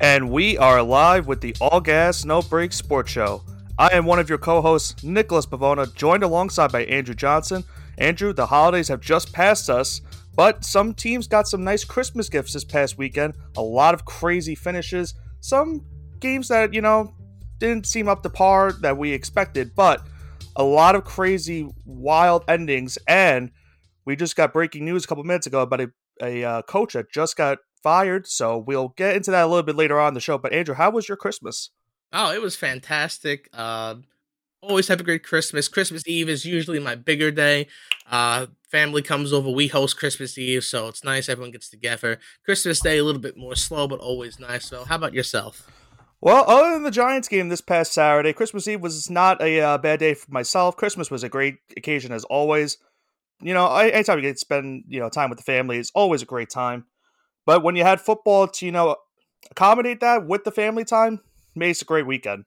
And we are live with the All Gas No Break Sports Show. I am one of your co-hosts, Nicholas Pavona, joined alongside by Andrew Johnson. Andrew, the holidays have just passed us, but some teams got some nice Christmas gifts this past weekend. A lot of crazy finishes, some games that, you know, didn't seem up to par that we expected, but a lot of crazy, wild endings. And we just got breaking news a couple minutes ago about a, a uh, coach that just got fired. So we'll get into that a little bit later on the show. But Andrew, how was your Christmas? Oh, it was fantastic. Uh, always have a great Christmas. Christmas Eve is usually my bigger day. Uh, family comes over. We host Christmas Eve, so it's nice. Everyone gets together. Christmas Day a little bit more slow, but always nice. So, how about yourself? Well, other than the Giants game this past Saturday, Christmas Eve was not a uh, bad day for myself. Christmas was a great occasion as always. You know, anytime you get to spend you know time with the family, it's always a great time. But when you had football to you know accommodate that with the family time, made it a great weekend.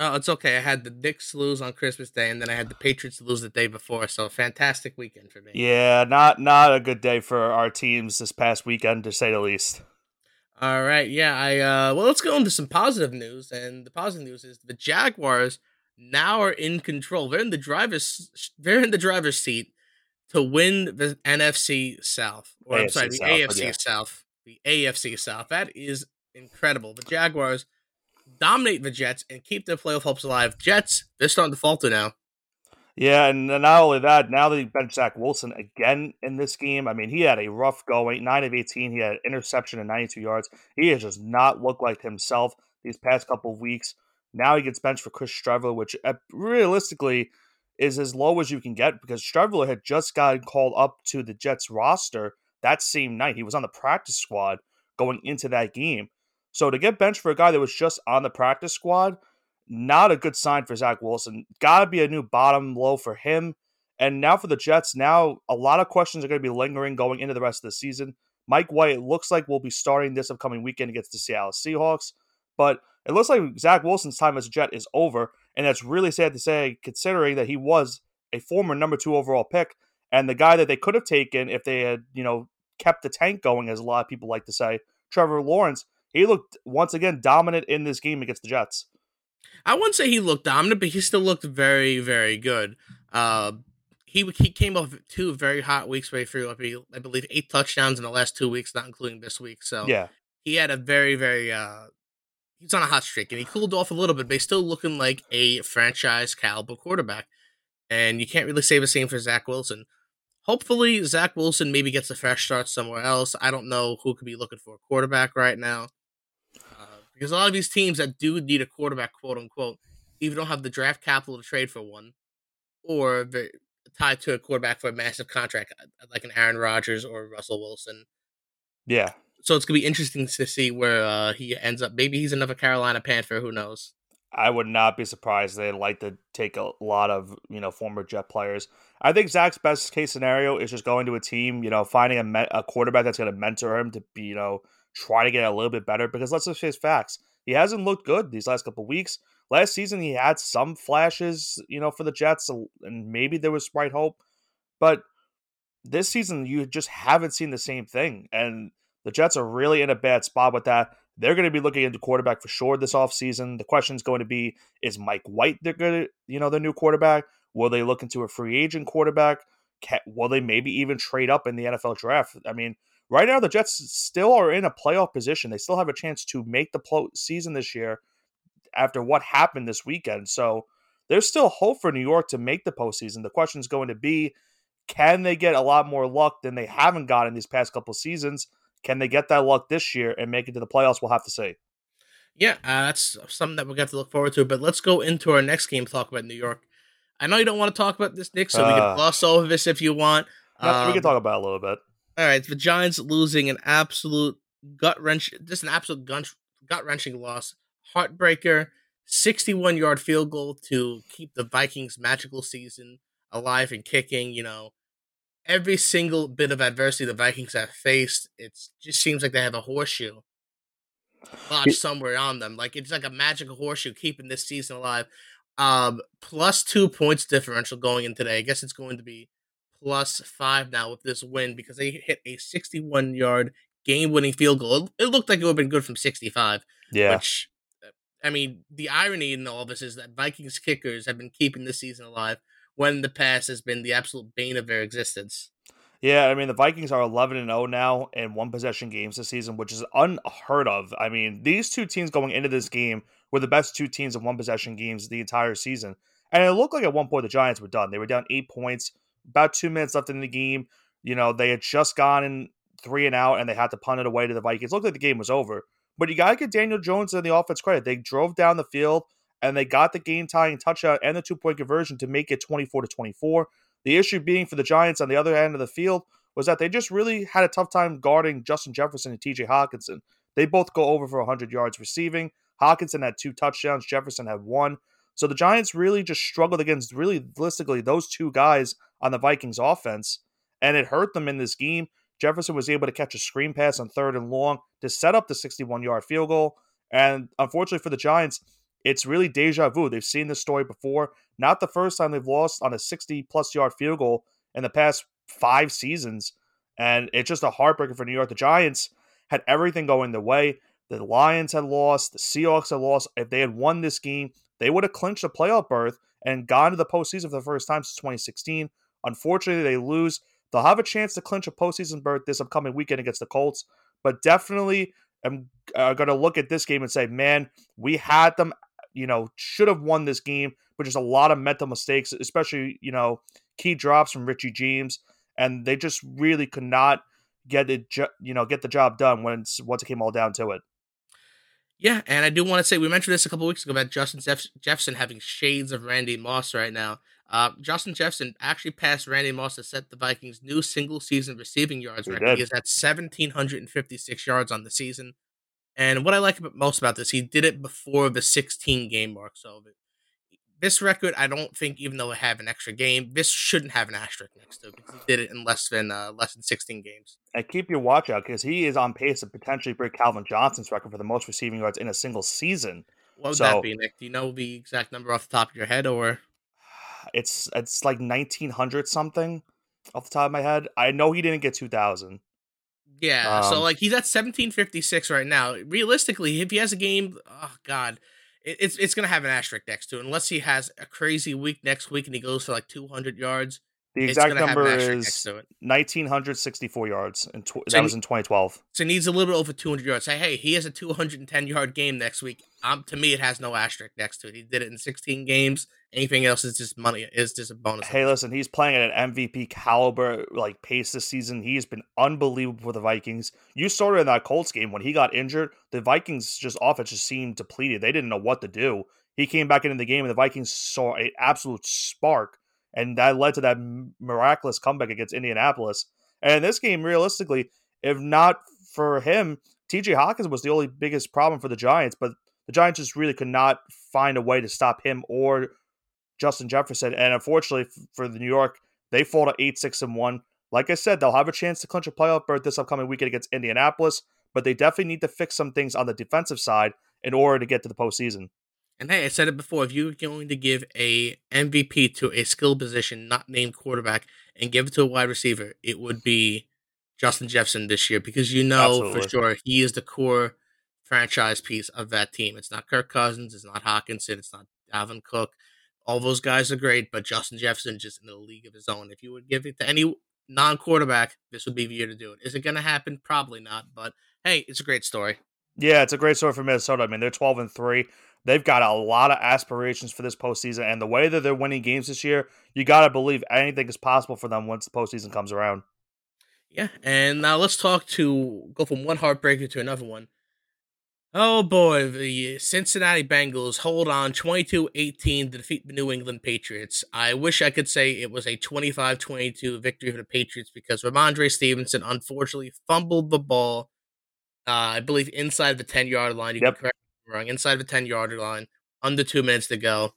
Oh, it's okay. I had the Knicks lose on Christmas Day, and then I had the Patriots lose the day before. So fantastic weekend for me. Yeah, not not a good day for our teams this past weekend, to say the least. All right, yeah. I uh, well, let's go into some positive news, and the positive news is the Jaguars now are in control. They're in the driver's they're in the driver's seat to win the NFC South, or AFC I'm sorry, the South, AFC yeah. South, the AFC South. That is incredible. The Jaguars dominate the Jets and keep their playoff hopes alive. Jets, they're starting to falter now. Yeah, and not only that, now they bench Zach Wilson again in this game, I mean, he had a rough going. 9 of 18, he had interception and 92 yards. He has just not looked like himself these past couple of weeks. Now he gets benched for Chris Streveler, which uh, realistically is as low as you can get because Streveler had just gotten called up to the Jets roster that same night. He was on the practice squad going into that game. So to get benched for a guy that was just on the practice squad, not a good sign for Zach Wilson. Got to be a new bottom low for him. And now for the Jets, now a lot of questions are going to be lingering going into the rest of the season. Mike White looks like we'll be starting this upcoming weekend against the Seattle Seahawks, but it looks like Zach Wilson's time as a Jet is over, and that's really sad to say considering that he was a former number two overall pick and the guy that they could have taken if they had, you know, kept the tank going, as a lot of people like to say, Trevor Lawrence he looked once again dominant in this game against the Jets. I wouldn't say he looked dominant, but he still looked very, very good. Uh, he he came off two very hot weeks way through. I believe, eight touchdowns in the last two weeks, not including this week. So yeah, he had a very, very. Uh, he's on a hot streak, and he cooled off a little bit, but he's still looking like a franchise caliber quarterback. And you can't really say the same for Zach Wilson. Hopefully, Zach Wilson maybe gets a fresh start somewhere else. I don't know who could be looking for a quarterback right now because a lot of these teams that do need a quarterback, quote unquote, either don't have the draft capital to trade for one, or they're tied to a quarterback for a massive contract, uh, like an Aaron Rodgers or Russell Wilson. Yeah. So it's gonna be interesting to see where uh, he ends up. Maybe he's another Carolina Panther. Who knows? I would not be surprised. They'd like to take a lot of you know former Jet players. I think Zach's best case scenario is just going to a team, you know, finding a, me- a quarterback that's going to mentor him to be, you know, try to get a little bit better because let's just face facts. He hasn't looked good these last couple weeks. Last season, he had some flashes, you know, for the Jets, and maybe there was bright hope. But this season, you just haven't seen the same thing. And the Jets are really in a bad spot with that. They're going to be looking into quarterback for sure this offseason. The question is going to be is Mike White the good, you know, the new quarterback? Will they look into a free agent quarterback? Will they maybe even trade up in the NFL draft? I mean, right now the Jets still are in a playoff position. They still have a chance to make the season this year after what happened this weekend. So there's still hope for New York to make the postseason. The question is going to be can they get a lot more luck than they haven't gotten in these past couple seasons? Can they get that luck this year and make it to the playoffs? We'll have to see. Yeah, uh, that's something that we're going to look forward to. But let's go into our next game, talk about New York. I know you don't want to talk about this, Nick, so uh, we can uh. gloss over this if you want. Um, we can um, talk about it a little bit. All right, the Giants losing an absolute gut wrench, just an absolute gut wrenching loss, heartbreaker. 61 yard field goal to keep the Vikings' magical season alive and kicking. You know, every single bit of adversity the Vikings have faced, it just seems like they have a horseshoe lodged somewhere on them. Like it's like a magical horseshoe keeping this season alive. Um, plus two points differential going in today. I guess it's going to be plus five now with this win because they hit a 61 yard game winning field goal. It looked like it would have been good from 65, Yeah. Which, uh, I mean, the irony in all this is that Vikings kickers have been keeping the season alive when the past has been the absolute bane of their existence. Yeah, I mean the Vikings are 11 and 0 now in one possession games this season, which is unheard of. I mean, these two teams going into this game were the best two teams in one possession games the entire season. And it looked like at one point the Giants were done. They were down 8 points, about 2 minutes left in the game. You know, they had just gone in 3 and out and they had to punt it away to the Vikings. It looked like the game was over. But you got to give Daniel Jones and the offense credit. They drove down the field and they got the game tying touchdown and the two point conversion to make it 24 to 24. The issue being for the Giants on the other end of the field was that they just really had a tough time guarding Justin Jefferson and TJ Hockenson. They both go over for 100 yards receiving. Hockenson had two touchdowns, Jefferson had one. So the Giants really just struggled against really realistically those two guys on the Vikings offense, and it hurt them in this game. Jefferson was able to catch a screen pass on third and long to set up the 61 yard field goal. And unfortunately for the Giants, it's really deja vu. They've seen this story before. Not the first time they've lost on a 60 plus yard field goal in the past five seasons. And it's just a heartbreaker for New York. The Giants had everything going their way. The Lions had lost. The Seahawks had lost. If they had won this game, they would have clinched a playoff berth and gone to the postseason for the first time since 2016. Unfortunately, they lose. They'll have a chance to clinch a postseason berth this upcoming weekend against the Colts, but definitely am uh, going to look at this game and say, man, we had them you know, should have won this game, but just a lot of mental mistakes, especially, you know, key drops from Richie James. And they just really could not get it, you know, get the job done once, once it came all down to it. Yeah, and I do want to say we mentioned this a couple weeks ago about Justin Jeff- Jefferson having shades of Randy Moss right now. Uh, Justin Jefferson actually passed Randy Moss to set the Vikings' new single season receiving yards record. He is at 1,756 yards on the season. And what I like most about this, he did it before the 16 game mark. So this record, I don't think, even though it have an extra game, this shouldn't have an asterisk next to it because he did it in less than uh, less than 16 games. And keep your watch out because he is on pace to potentially break Calvin Johnson's record for the most receiving yards in a single season. What would so, that be, Nick? Do you know the exact number off the top of your head, or it's it's like 1900 something off the top of my head? I know he didn't get 2000. Yeah, um, so like he's at 1756 right now. Realistically, if he has a game, oh god, it's it's gonna have an asterisk next to it unless he has a crazy week next week and he goes for like 200 yards. The exact number is 1964 yards, and tw- so that was in 2012. So he needs a little bit over 200 yards. Say, hey, he has a 210 yard game next week. Um, to me, it has no asterisk next to it. He did it in 16 games. Anything else is just money. Is just a bonus. Hey, listen, he's playing at an MVP caliber like pace this season. He's been unbelievable for the Vikings. You saw it in that Colts game when he got injured. The Vikings just offense just seemed depleted. They didn't know what to do. He came back into the game, and the Vikings saw an absolute spark and that led to that miraculous comeback against Indianapolis. And in this game, realistically, if not for him, TJ Hawkins was the only biggest problem for the Giants, but the Giants just really could not find a way to stop him or Justin Jefferson. And unfortunately for the New York, they fall to 8 6 and 1. Like I said, they'll have a chance to clinch a playoff berth this upcoming weekend against Indianapolis, but they definitely need to fix some things on the defensive side in order to get to the postseason. And hey, I said it before. If you're going to give a MVP to a skill position not named quarterback and give it to a wide receiver, it would be Justin Jefferson this year because you know Absolutely. for sure he is the core franchise piece of that team. It's not Kirk Cousins, it's not Hockenson, it's not Dalvin Cook. All those guys are great, but Justin Jefferson just in the league of his own. If you would give it to any non-quarterback, this would be the year to do it. Is it going to happen? Probably not. But hey, it's a great story. Yeah, it's a great story for Minnesota. I mean, they're twelve and three. They've got a lot of aspirations for this postseason, and the way that they're winning games this year, you got to believe anything is possible for them once the postseason comes around. Yeah, and now let's talk to go from one heartbreaker to another one. Oh boy, the Cincinnati Bengals hold on 22 18 to defeat the New England Patriots. I wish I could say it was a 25 22 victory for the Patriots because Rhamondre Stevenson unfortunately fumbled the ball, uh, I believe, inside the 10 yard line. You yep. can correct wrong, inside the 10 yard line, under two minutes to go.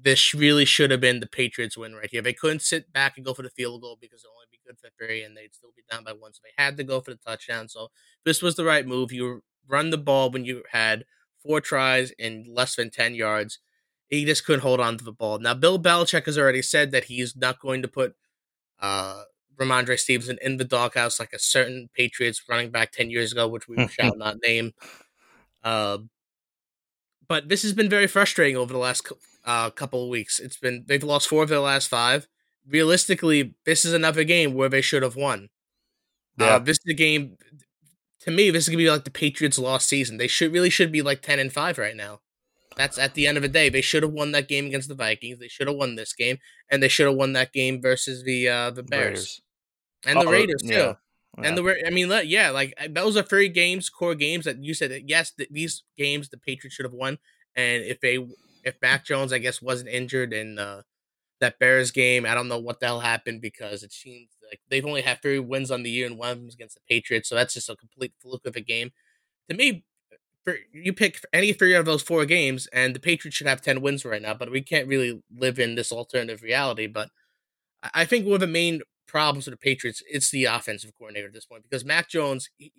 This really should have been the Patriots win right here. They couldn't sit back and go for the field goal because it would only be good for three and they'd still be down by one. So they had to go for the touchdown. So this was the right move. You run the ball when you had four tries in less than 10 yards. He just couldn't hold on to the ball. Now, Bill Belichick has already said that he's not going to put uh, Rhamondre Stevenson in the doghouse like a certain Patriots running back 10 years ago, which we shall not name. Uh, but this has been very frustrating over the last uh, couple of weeks. It's been they've lost four of their last five. Realistically, this is another game where they should have won. Uh, yeah. Uh, this is a game. To me, this is gonna be like the Patriots' lost season. They should really should be like ten and five right now. That's at the end of the day. They should have won that game against the Vikings. They should have won this game, and they should have won that game versus the uh, the Bears Raiders. and the Uh-oh, Raiders too. Yeah. And the I mean, yeah, like those are three games, core games that you said that yes, these games the Patriots should have won. And if they, if Mac Jones, I guess, wasn't injured in uh, that Bears game, I don't know what the hell happened because it seems like they've only had three wins on the year and one of them against the Patriots, so that's just a complete fluke of a game. To me, for, you pick any three of those four games, and the Patriots should have ten wins right now. But we can't really live in this alternative reality. But I think one of the main problems with the Patriots, it's the offensive coordinator at this point because Mac Jones, he,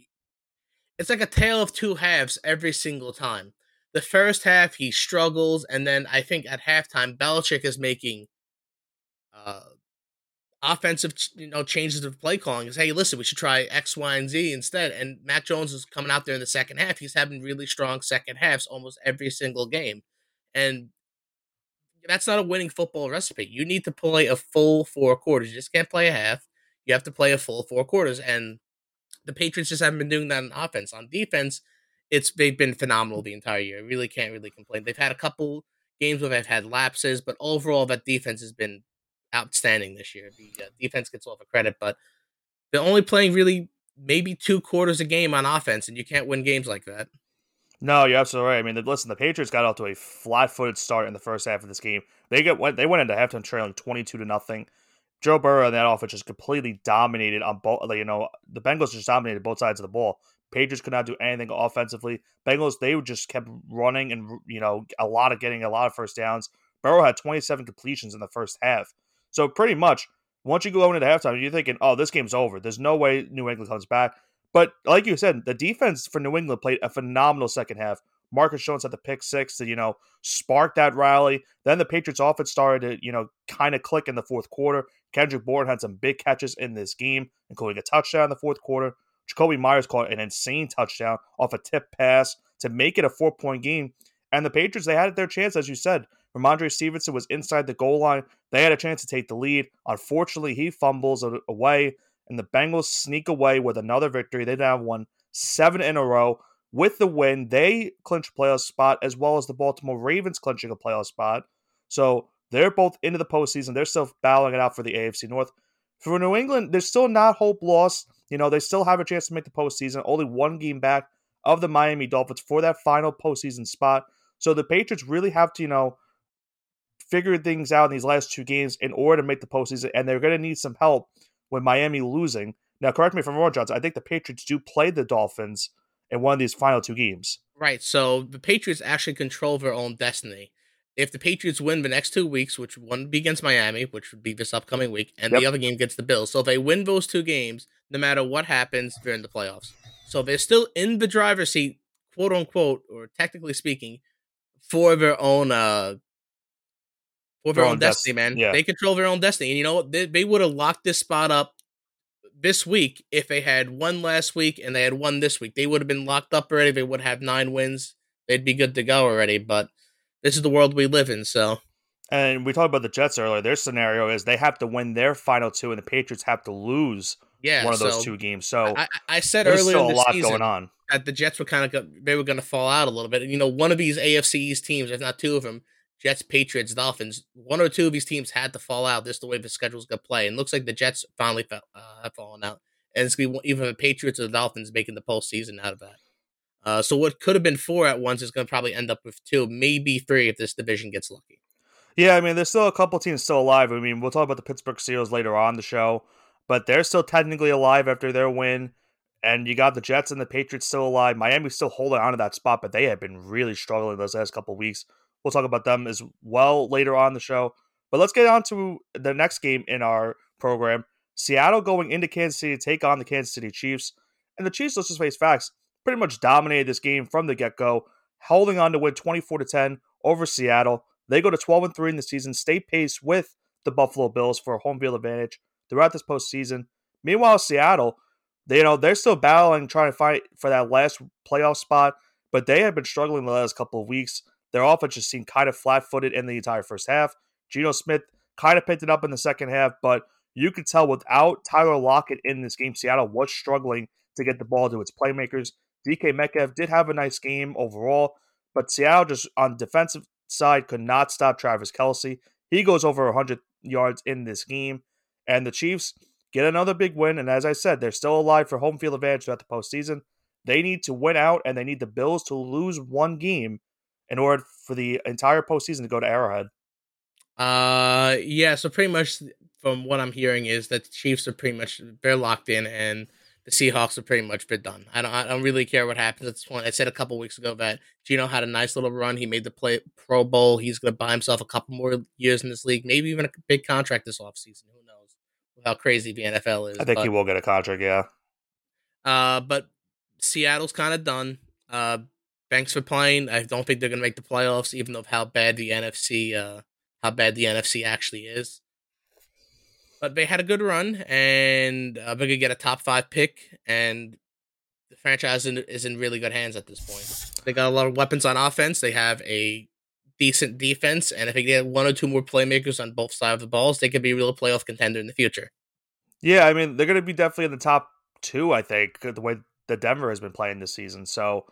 it's like a tale of two halves every single time. The first half he struggles, and then I think at halftime Belichick is making uh, offensive, you know, changes of play calling. Is hey, listen, we should try X, Y, and Z instead. And Mac Jones is coming out there in the second half. He's having really strong second halves almost every single game, and that's not a winning football recipe. You need to play a full four quarters. You just can't play a half. You have to play a full four quarters. And the Patriots just haven't been doing that on offense. On defense, it's they've been phenomenal the entire year. Really can't really complain. They've had a couple games where they've had lapses, but overall that defense has been outstanding this year. The uh, defense gets all the credit, but they're only playing really maybe two quarters a game on offense, and you can't win games like that. No, you're absolutely right. I mean, listen, the Patriots got off to a flat-footed start in the first half of this game. They get went they went into halftime trailing twenty-two to nothing. Joe Burrow and that offense just completely dominated on both. You know, the Bengals just dominated both sides of the ball. Patriots could not do anything offensively. Bengals they just kept running and you know a lot of getting a lot of first downs. Burrow had 27 completions in the first half. So pretty much once you go into halftime, you're thinking, oh, this game's over. There's no way New England comes back. But like you said, the defense for New England played a phenomenal second half. Marcus Jones had the pick six to, you know, spark that rally. Then the Patriots offense started to, you know, kind of click in the fourth quarter. Kendrick Bourne had some big catches in this game, including a touchdown in the fourth quarter. Jakobi Meyers caught an insane touchdown off a tip pass to make it a four point game. And the Patriots, they had their chance, as you said. Rhamondre Stevenson was inside the goal line. They had a chance to take the lead. Unfortunately, he fumbles away and the Bengals sneak away with another victory. They now have won seven in a row. With the win, they clinch a playoff spot as well as the Baltimore Ravens clinching a playoff spot. So they're both into the postseason. They're still battling it out for the AFC North. For New England, there's still not hope lost. You know, they still have a chance to make the postseason. Only one game back of the Miami Dolphins for that final postseason spot. So the Patriots really have to, you know, figure things out in these last two games in order to make the postseason, and they're going to need some help with Miami losing. Now, correct me if I'm wrong, Johnson. I think the Patriots do play the Dolphins in one of these final two games. Right. So the Patriots actually control their own destiny. If the Patriots win the next two weeks, which one would be against Miami, which would be this upcoming week, and yep. the other game gets the Bills. So if they win those two games, no matter what happens, they're in the playoffs. So they're still in the driver's seat, quote unquote, or technically speaking, for their own uh for their, their own, own destiny, man. Yeah. They control their own destiny. And you know what? They, they would have locked this spot up this week if they had won last week and they had won this week. They would have been locked up already. They would have nine wins. They'd be good to go already. But this is the world we live in, so. And we talked about the Jets earlier. Their scenario is they have to win their final two, and the Patriots have to lose yeah, one of those two games. So I, I said earlier still a lot going on. That the Jets were kind of they were going to fall out a little bit. And, You know, one of these AFC East teams, if not two of them, Jets, Patriots, Dolphins. One or two of these teams had to fall out. This is the way the schedule's going to play. And looks like the Jets finally fell, uh, have fallen out. And it's going to be even the Patriots or the Dolphins making the postseason out of that. Uh, so what could have been four at once is going to probably end up with two, maybe three if this division gets lucky. Yeah, I mean, there's still a couple teams still alive. I mean, we'll talk about the Pittsburgh Steelers later on the show, but they're still technically alive after their win. And you got the Jets and the Patriots still alive. Miami's still holding on to that spot, but they have been really struggling those last couple weeks. We'll talk about them as well later on the show. But let's get on to the next game in our program. Seattle going into Kansas City to take on the Kansas City Chiefs. And the Chiefs, let's just face facts, pretty much dominated this game from the get go, holding on to win 24 to 10 over Seattle. They go to 12 and 3 in the season, stay pace with the Buffalo Bills for a home field advantage throughout this postseason. Meanwhile, Seattle, they, you know, they're still battling, trying to fight for that last playoff spot, but they have been struggling the last couple of weeks. Their offense just seemed kind of flat footed in the entire first half. Geno Smith kind of picked it up in the second half, but you could tell without Tyler Lockett in this game, Seattle was struggling to get the ball to its playmakers. DK Metcalf did have a nice game overall, but Seattle just on defensive side could not stop Travis Kelce. He goes over 100 yards in this game, and the Chiefs get another big win. And as I said, they're still alive for home field advantage throughout the postseason. They need to win out, and they need the Bills to lose one game in order for the entire postseason to go to Arrowhead. Uh, yeah. So pretty much, from what I'm hearing, is that the Chiefs are pretty much they're locked in, and the Seahawks are pretty much been done. I don't, I don't really care what happens at this point. I said a couple weeks ago that Geno had a nice little run. He made the play Pro Bowl. He's going to buy himself a couple more years in this league, maybe even a big contract this offseason. Who knows how crazy the NFL is? I think but, he will get a contract. Yeah. Uh, but Seattle's kind of done. Uh, thanks for playing. I don't think they're going to make the playoffs, even though of how bad the NFC, uh, how bad the NFC actually is. But they had a good run, and uh, they could get a top five pick, and the franchise is in really good hands at this point. They got a lot of weapons on offense. They have a decent defense, and if they get one or two more playmakers on both sides of the balls, they could be a real playoff contender in the future. Yeah, I mean they're going to be definitely in the top two. I think the way that Denver has been playing this season, so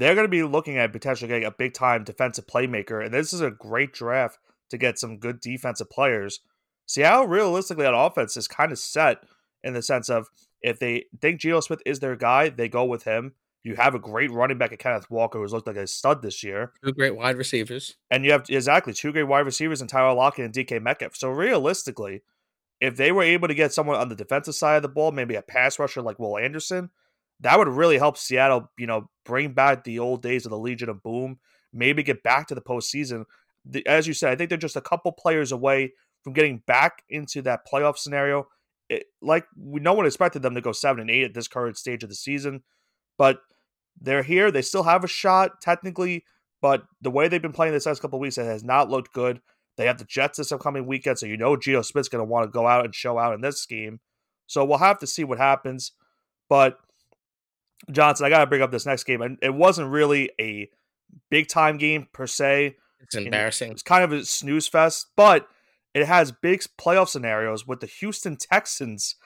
they're going to be looking at potentially getting a big time defensive playmaker, and this is a great draft to get some good defensive players. Seattle, realistically, on offense is kind of set in the sense of if they think Geno Smith is their guy, they go with him. You have a great running back at Kenneth Walker, who's looked like a stud this year. Two great wide receivers. And you have exactly two great wide receivers in Tyler Lockett and DK Metcalf. So realistically, if they were able to get someone on the defensive side of the ball, maybe a pass rusher like Will Anderson, that would really help Seattle, you know, bring back the old days of the Legion of Boom, maybe get back to the postseason. The, as you said, I think they're just a couple players away from getting back into that playoff scenario. It, like we, no one expected them to go seven and eight at this current stage of the season, but they're here. They still have a shot technically, but the way they've been playing this last couple weeks, it has not looked good. They have the Jets this upcoming weekend, so you know Geno Smith's going to want to go out and show out in this game. So we'll have to see what happens. But Johnson, I got to bring up this next game, and it wasn't really a big time game per se. It's embarrassing. It's kind of a snooze fest, but it has big playoff scenarios with the Houston Texans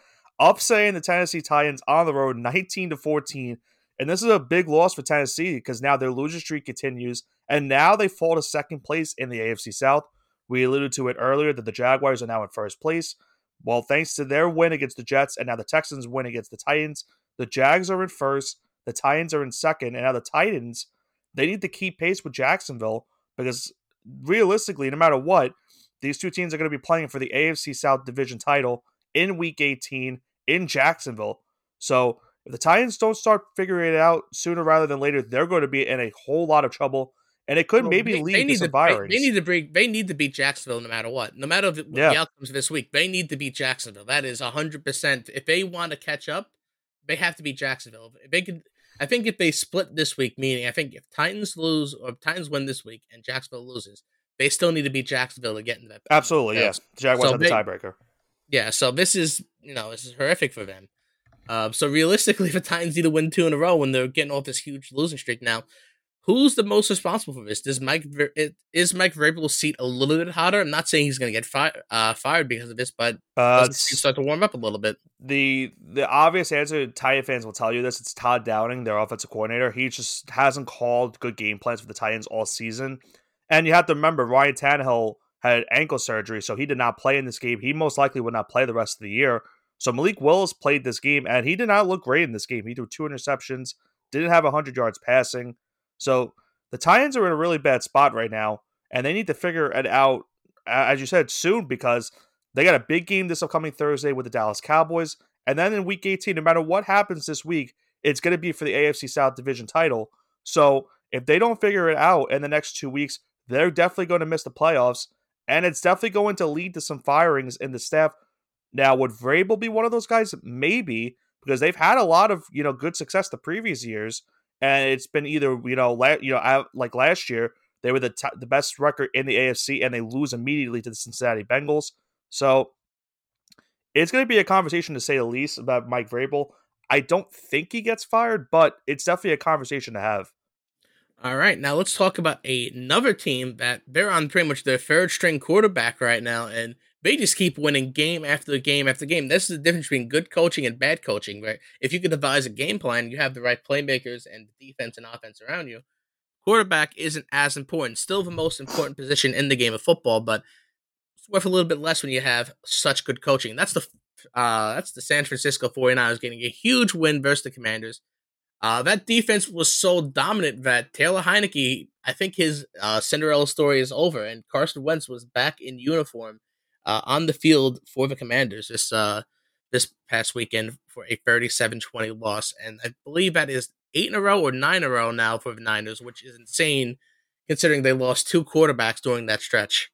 upsetting the Tennessee Titans on the road 19 to 14. And this is a big loss for Tennessee because now their losing streak continues. And now they fall to second place in the AFC South. We alluded to it earlier that the Jaguars are now in first place. Well, thanks to their win against the Jets and now the Texans win against the Titans, the Jags are in first, the Titans are in second, and now the Titans, they need to keep pace with Jacksonville because realistically, no matter what, these two teams are going to be playing for the AFC South Division title in Week 18 in Jacksonville. So if the Titans don't start figuring it out sooner rather than later, they're going to be in a whole lot of trouble, and it could well, maybe they, lead they to some to, They, need to bring. They need to beat Jacksonville no matter what. No matter what yeah. the outcomes of this week, they need to beat Jacksonville. That is hundred percent. If they want to catch up, they have to beat Jacksonville. If they could. I think if they split this week, meaning I think if Titans lose or Titans win this week and Jacksonville loses, they still need to beat Jacksonville to get into that. Absolutely, yes. The Jaguars so have the tiebreaker. Yeah, so this is you know this is horrific for them. Uh, so realistically, if the Titans need to win two in a row when they're getting off this huge losing streak now, who's the most responsible for this? Does Mike is Mike Vrabel's seat a little bit hotter? I'm not saying he's going to get fi- uh, fired because of this, but uh, start to warm up a little bit. The the obvious answer, Titan fans will tell you this: it's Todd Downing, their offensive coordinator. He just hasn't called good game plans for the Titans all season. And you have to remember, Ryan Tannehill had ankle surgery, so he did not play in this game. He most likely would not play the rest of the year. So Malik Willis played this game, and he did not look great in this game. He threw two interceptions, didn't have 100 yards passing. So the Titans are in a really bad spot right now, and they need to figure it out, as you said, soon because they got a big game this upcoming Thursday with the Dallas Cowboys. And then in week 18, no matter what happens this week, it's going to be for the AFC South Division title. So if they don't figure it out in the next two weeks, they're definitely going to miss the playoffs, and it's definitely going to lead to some firings in the staff. Now, would Vrabel be one of those guys? Maybe because they've had a lot of you know good success the previous years, and it's been either you know la- you know like last year they were the t- the best record in the AFC and they lose immediately to the Cincinnati Bengals. So it's going to be a conversation to say the least about Mike Vrabel. I don't think he gets fired, but it's definitely a conversation to have. All right, now let's talk about another team that they're on pretty much their third string quarterback right now, and they just keep winning game after game after game. This is the difference between good coaching and bad coaching, right? If you can devise a game plan, you have the right playmakers and defense and offense around you. Quarterback isn't as important, still the most important position in the game of football, but it's worth a little bit less when you have such good coaching. That's the uh, that's the San Francisco 49ers getting a huge win versus the Commanders. Uh, that defense was so dominant that Taylor Heinicke, I think his uh, Cinderella story is over, and Carson Wentz was back in uniform uh, on the field for the Commanders this uh, this past weekend for a 37-20 loss, and I believe that is eight in a row or nine in a row now for the Niners, which is insane considering they lost two quarterbacks during that stretch.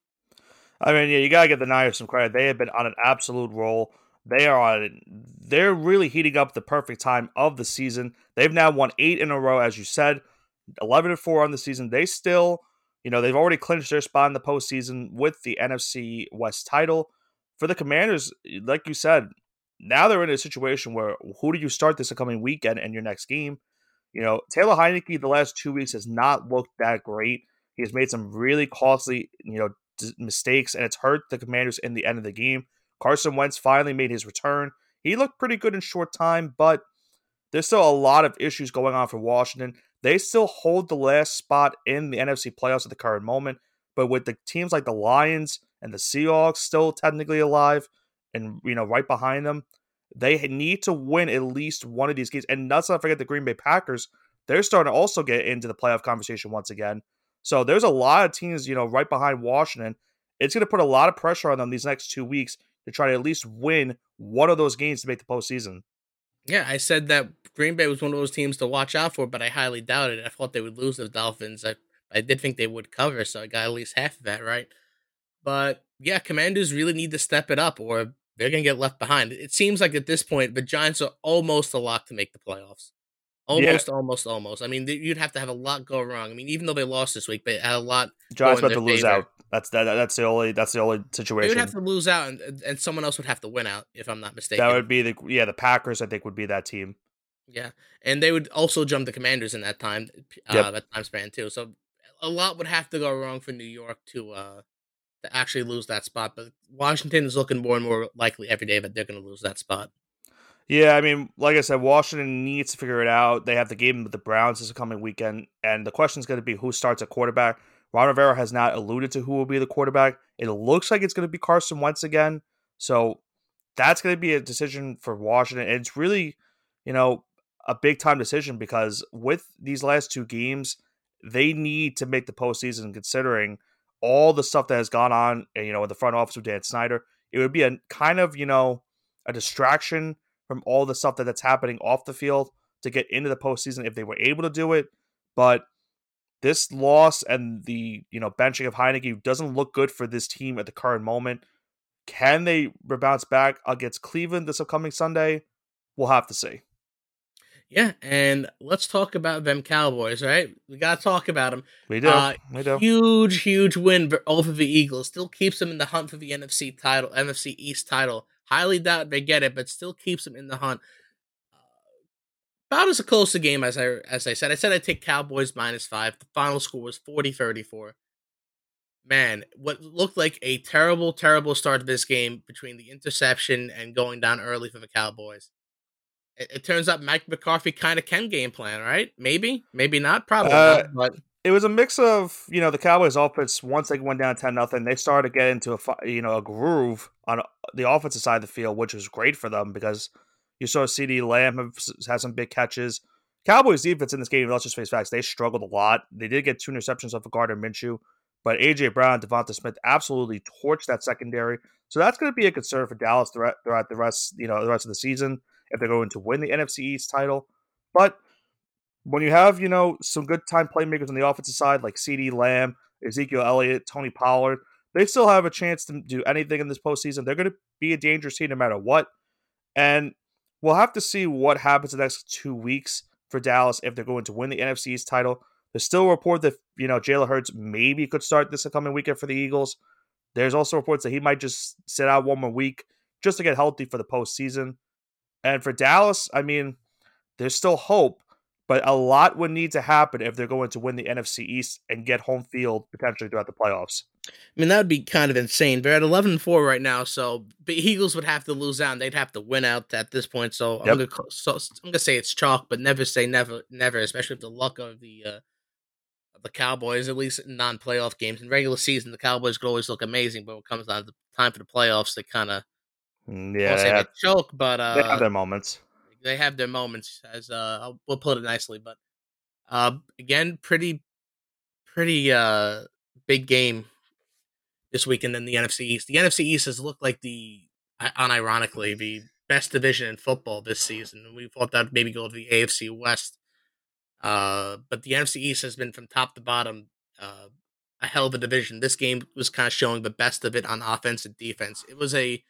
I mean, yeah, you gotta give the Niners some credit. They have been on an absolute roll. They are on. They're really heating up the perfect time of the season. They've now won eight in a row, as you said, eleven and four on the season. They still you know, they've already clinched their spot in the postseason with the NFC West title. For the Commanders, like you said, now they're in a situation where who do you start this upcoming weekend and your next game? You know, Taylor Heinicke the last two weeks has not looked that great. He has made some really costly, you know, d- mistakes, and it's hurt the Commanders in the end of the game. Carson Wentz finally made his return. He looked pretty good in short time, but there's still a lot of issues going on for Washington. They still hold the last spot in the NFC playoffs at the current moment, but with the teams like the Lions and the Seahawks still technically alive and you know right behind them, they need to win at least one of these games. And let's not forget the Green Bay Packers; they're starting to also get into the playoff conversation once again. So there's a lot of teams, you know, right behind Washington. It's going to put a lot of pressure on them these next two weeks to try to at least win one of those games to make the postseason. Yeah, I said that Green Bay was one of those teams to watch out for, but I highly doubted it. I thought they would lose the Dolphins. I, I did think they would cover, so I got at least half of that right. But yeah, Commanders really need to step it up, or they're going to get left behind. It seems like at this point, the Giants are almost a lock to make the playoffs. Almost, yeah. almost, almost. I mean, you'd have to have a lot go wrong. I mean, even though they lost this week, they had a lot. Giants about to lose out. That's that, That's the only. That's the only situation. They would have to lose out, and, and someone else would have to win out, if I'm not mistaken. That would be the yeah. The Packers, I think, would be that team. Yeah, and they would also jump the Commanders in that time, uh, yep. that time span too. So a lot would have to go wrong for New York to uh to actually lose that spot. But Washington is looking more and more likely every day that they're going to lose that spot. Yeah, I mean, like I said, Washington needs to figure it out. They have the game with the Browns this coming weekend, and the question is going to be who starts at quarterback. Ron Rivera has not alluded to who will be the quarterback. It looks like it's going to be Carson Wentz again. So that's going to be a decision for Washington. And it's really, you know, a big time decision because with these last two games, they need to make the postseason considering all the stuff that has gone on, you know, in the front office with Dan Snyder. It would be a kind of, you know, a distraction from all the stuff that, that's happening off the field to get into the postseason if they were able to do it. But this loss and the you know benching of Heinicke doesn't look good for this team at the current moment. Can they bounce back against Cleveland this upcoming Sunday? We'll have to see. Yeah, and let's talk about them Cowboys, right? We got to talk about them. We do. Uh, we do. Huge, huge win for over the Eagles. Still keeps them in the hunt for the NFC title, NFC East title. Highly doubt they get it, but still keeps them in the hunt about as close a game as I as I said. I said I'd take Cowboys minus five. The final score was 40-34. Man, what looked like a terrible, terrible start to this game between the interception and going down early for the Cowboys. It, it turns out Mike McCarthy kind of can game plan, right? Maybe, maybe not, probably uh, not, but it was a mix of you know the Cowboys' offense. Once they went down ten nothing, they started to get into a you know a groove on the offensive side of the field, which was great for them because you saw CeeDee Lamb have, have some big catches. Cowboys defense in this game, let's just face facts, they struggled a lot. They did get two interceptions off of Gardner Minshew, but AJ Brown, and DeVonta Smith absolutely torched that secondary. So that's going to be a concern for Dallas throughout, throughout the rest, you know, the rest of the season if they're going to win the NFC East title. But when you have, you know, some good time playmakers on the offensive side like CeeDee Lamb, Ezekiel Elliott, Tony Pollard, they still have a chance to do anything in this postseason. They're going to be a dangerous team no matter what. And We'll have to see what happens in the next two weeks for Dallas if they're going to win the NFC's title. There's still a report that you know Jalen Hurts maybe could start this coming weekend for the Eagles. There's also reports that he might just sit out one more week just to get healthy for the postseason. And for Dallas, I mean, there's still hope, but a lot would need to happen if they're going to win the NFC East and get home field potentially throughout the playoffs. I mean, that would be kind of insane. They're at 11 4 right now, so the Eagles would have to lose out and they'd have to win out at this point. So, yep. I'm going to so I'm gonna say it's chalk, but never say never, never, especially with the luck of the uh, the Cowboys, at least in non playoff games. In regular season, the Cowboys could always look amazing, but when it comes down to the time for the playoffs, they kind of mm, yeah, they have, choke, but uh, they have their moments they have their moments, as uh, we'll put it nicely. But uh, again, pretty, pretty uh, big game this weekend in the NFC East. The NFC East has looked like the, unironically, the best division in football this season. We thought that maybe go to the AFC West. Uh, but the NFC East has been from top to bottom uh, a hell of a division. This game was kind of showing the best of it on offense and defense. It was a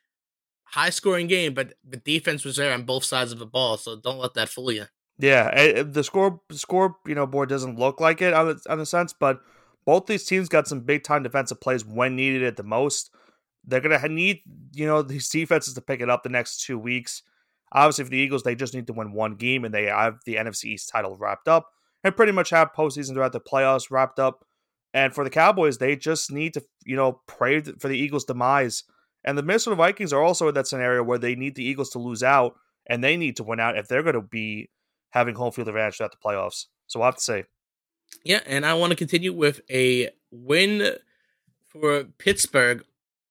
high scoring game, but the defense was there on both sides of the ball, so don't let that fool you. Yeah, eh, eh, the score score you know board doesn't look like it on the, on the sense, but both these teams got some big time defensive plays when needed at the most. They're gonna need you know these defenses to pick it up the next two weeks. Obviously, for the Eagles, they just need to win one game and they have the NFC East title wrapped up and pretty much have postseason throughout the playoffs wrapped up. And for the Cowboys, they just need to you know pray for the Eagles' demise and the Minnesota Vikings are also in that scenario where they need the Eagles to lose out and they need to win out if they're going to be having home field advantage throughout the playoffs. So we'll have to say. Yeah, and I want to continue with a win for Pittsburgh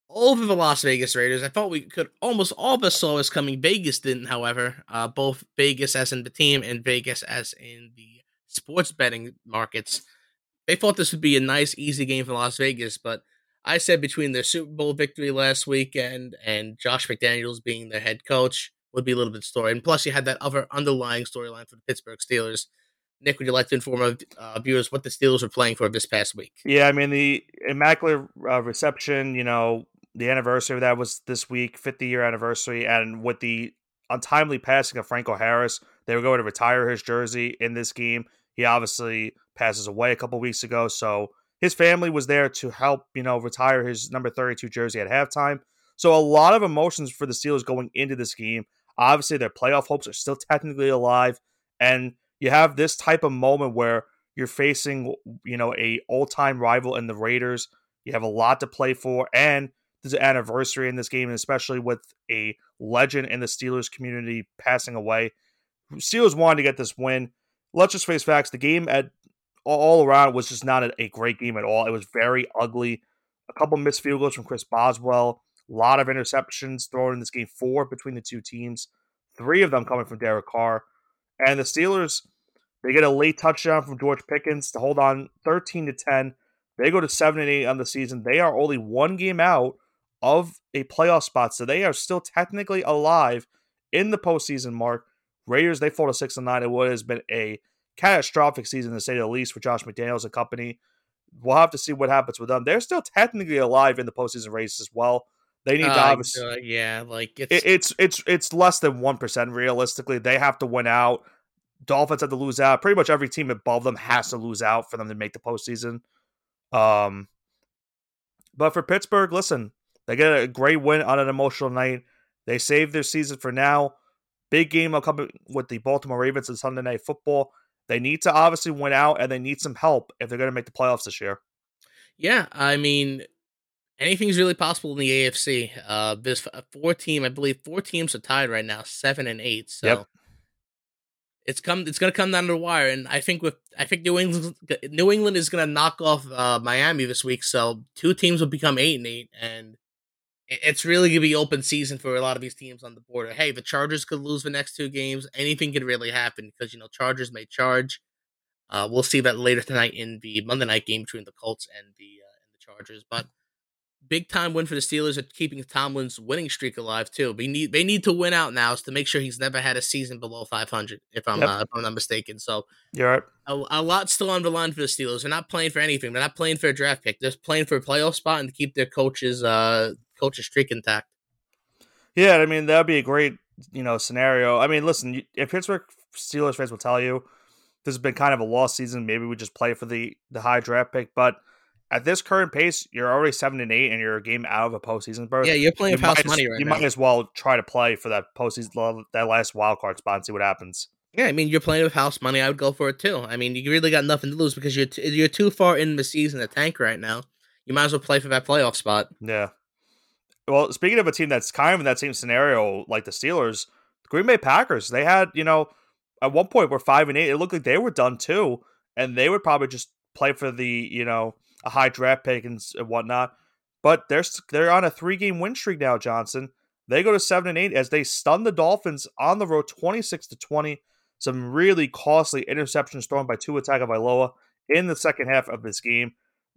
over the Las Vegas Raiders. I thought we could almost all of us saw this coming. Vegas didn't, however. Uh, both Vegas as in the team and Vegas as in the sports betting markets. They thought this would be a nice, easy game for Las Vegas, but I said between their Super Bowl victory last weekend and Josh McDaniels being their head coach would be a little bit story. And plus, you had that other underlying storyline for the Pittsburgh Steelers. Nick, would you like to inform our uh, viewers what the Steelers were playing for this past week? Yeah, I mean, the Immaculate uh, Reception, you know, the anniversary of that was this week, 50 year anniversary. And with the untimely passing of Franco Harris, they were going to retire his jersey in this game. He obviously passes away a couple weeks ago. So, his family was there to help, you know, retire his number 32 jersey at halftime. So a lot of emotions for the Steelers going into this game. Obviously, their playoff hopes are still technically alive, and you have this type of moment where you're facing, you know, a all-time rival in the Raiders. You have a lot to play for, and there's an anniversary in this game, and especially with a legend in the Steelers community passing away. Steelers wanted to get this win. Let's just face facts: the game at all around was just not a, great game at all. It was very ugly. A couple missed field goals from Chris Boswell. A lot of interceptions thrown in this game. Four between the two teams. Three of them coming from Derek Carr. And the Steelers, they get a late touchdown from George Pickens to hold on 13 to 10. They go to 7 and 8 on the season. They are only one game out of a playoff spot. So they are still technically alive in the postseason mark. Raiders, they fall to 6 and 9. It would has been a catastrophic season to say the least for Josh McDaniels and company. We'll have to see what happens with them. They're still technically alive in the postseason race as well. They need uh, to obviously, uh, yeah, like it's... It, it's it's it's less than one percent realistically. They have to win out. Dolphins have to lose out. Pretty much every team above them has to lose out for them to make the postseason. Um, but for Pittsburgh, listen, they get a great win on an emotional night. They save their season for now. Big game will come with the Baltimore Ravens on Sunday Night Football. They need to obviously win out and they need some help if they're going to make the playoffs this year. Yeah, I mean, anything's really possible in the AFC. Uh, there's four team, I believe, four teams are tied right now, seven and eight. So yep. it's come, it's going to come down to the wire, and I think with, I think New England, New England is going to knock off uh, Miami this week. So two teams will become eight and eight, and it's really gonna be open season for a lot of these teams on the border. Hey, the Chargers could lose the next two games. Anything could really happen because you know Chargers may charge. Uh, we'll see that later tonight in the Monday night game between the Colts and the uh, and the Chargers. But big time win for the Steelers at keeping Tomlin's winning streak alive too. They need they need to win out now to make sure he's never had a season below 500. If I'm yep. uh, if I'm not mistaken. So you're right. A, a, lot still on the line for the Steelers. They're not playing for anything. They're not playing for a draft pick. They're playing for a playoff spot and to keep their coaches uh coach's streak intact. Yeah, I mean that'd be a great you know scenario. I mean, listen, if Pittsburgh Steelers fans will tell you this has been kind of a lost season, maybe we just play for the the high draft pick, but at this current pace, you're already seven and eight, and you're a game out of a postseason berth. Yeah, you're playing you house money right you now. might as well try to play for that postseason, that last wild card spot, and see what happens. Yeah, I mean, you're playing with house money. I would go for it too. I mean, you really got nothing to lose because you're t- you're too far in the season to tank right now. You might as well play for that playoff spot. Yeah. Well, speaking of a team that's kind of in that same scenario, like the Steelers, the Green Bay Packers, they had you know at one point were five and eight. It looked like they were done too, and they would probably just play for the you know a high draft pick and whatnot. But they're they're on a three game win streak now, Johnson. They go to seven and eight as they stun the Dolphins on the road, twenty six to twenty. Some really costly interceptions thrown by Tua Tagovailoa in the second half of this game,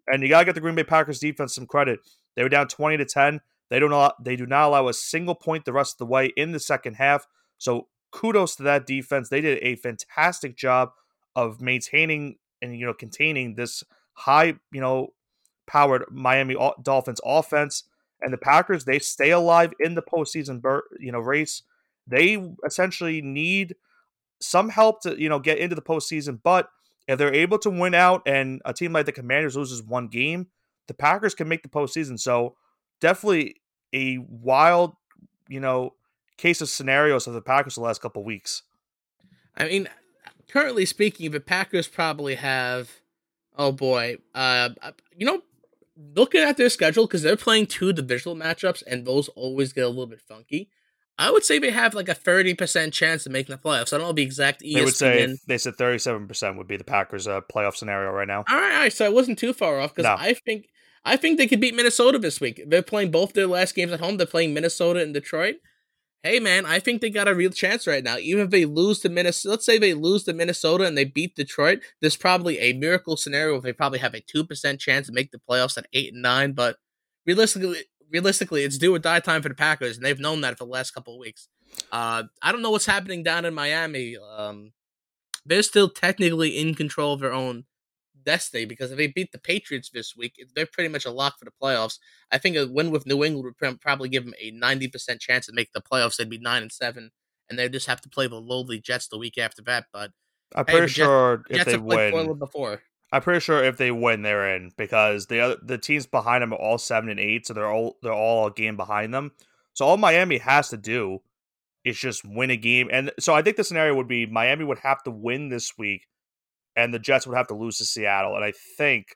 and you gotta get the Green Bay Packers defense some credit. They were down twenty to ten. They don't allow, they do not allow a single point the rest of the way in the second half. So kudos to that defense. They did a fantastic job of maintaining and you know containing this high you know powered Miami Dolphins offense. And the Packers they stay alive in the postseason you know race. They essentially need some help to you know get into the postseason, but if they're able to win out and a team like the Commanders loses one game, the Packers can make the postseason. So definitely a wild, you know, case of scenarios of the Packers the last couple weeks. I mean, currently speaking, the Packers probably have, oh boy, uh, you know, looking at their schedule because they're playing two divisional matchups and those always get a little bit funky. I would say they have like a thirty percent chance of making the playoffs. I don't know the exact ESPN. They would say they said thirty seven percent would be the Packers' uh, playoff scenario right now. All right, all right, so I wasn't too far off because no. I think I think they could beat Minnesota this week. They're playing both their last games at home. They're playing Minnesota and Detroit. Hey man, I think they got a real chance right now. Even if they lose to Minnesota, let's say they lose to Minnesota and they beat Detroit, there's probably a miracle scenario they probably have a two percent chance to make the playoffs at eight and nine. But realistically, realistically, it's do or die time for the Packers, and they've known that for the last couple of weeks. Uh, I don't know what's happening down in Miami. Um, they're still technically in control of their own destiny because if they beat the Patriots this week, they're pretty much a lock for the playoffs. I think a win with New England would probably give them a ninety percent chance to make the playoffs. They'd be nine and seven, and they just have to play the lowly Jets the week after that. But I'm pretty hey, sure Jets, if Jets they win, before. I'm pretty sure if they win, they're in because the other the teams behind them are all seven and eight, so they're all they're all a game behind them. So all Miami has to do is just win a game, and so I think the scenario would be Miami would have to win this week and the Jets would have to lose to Seattle, and I think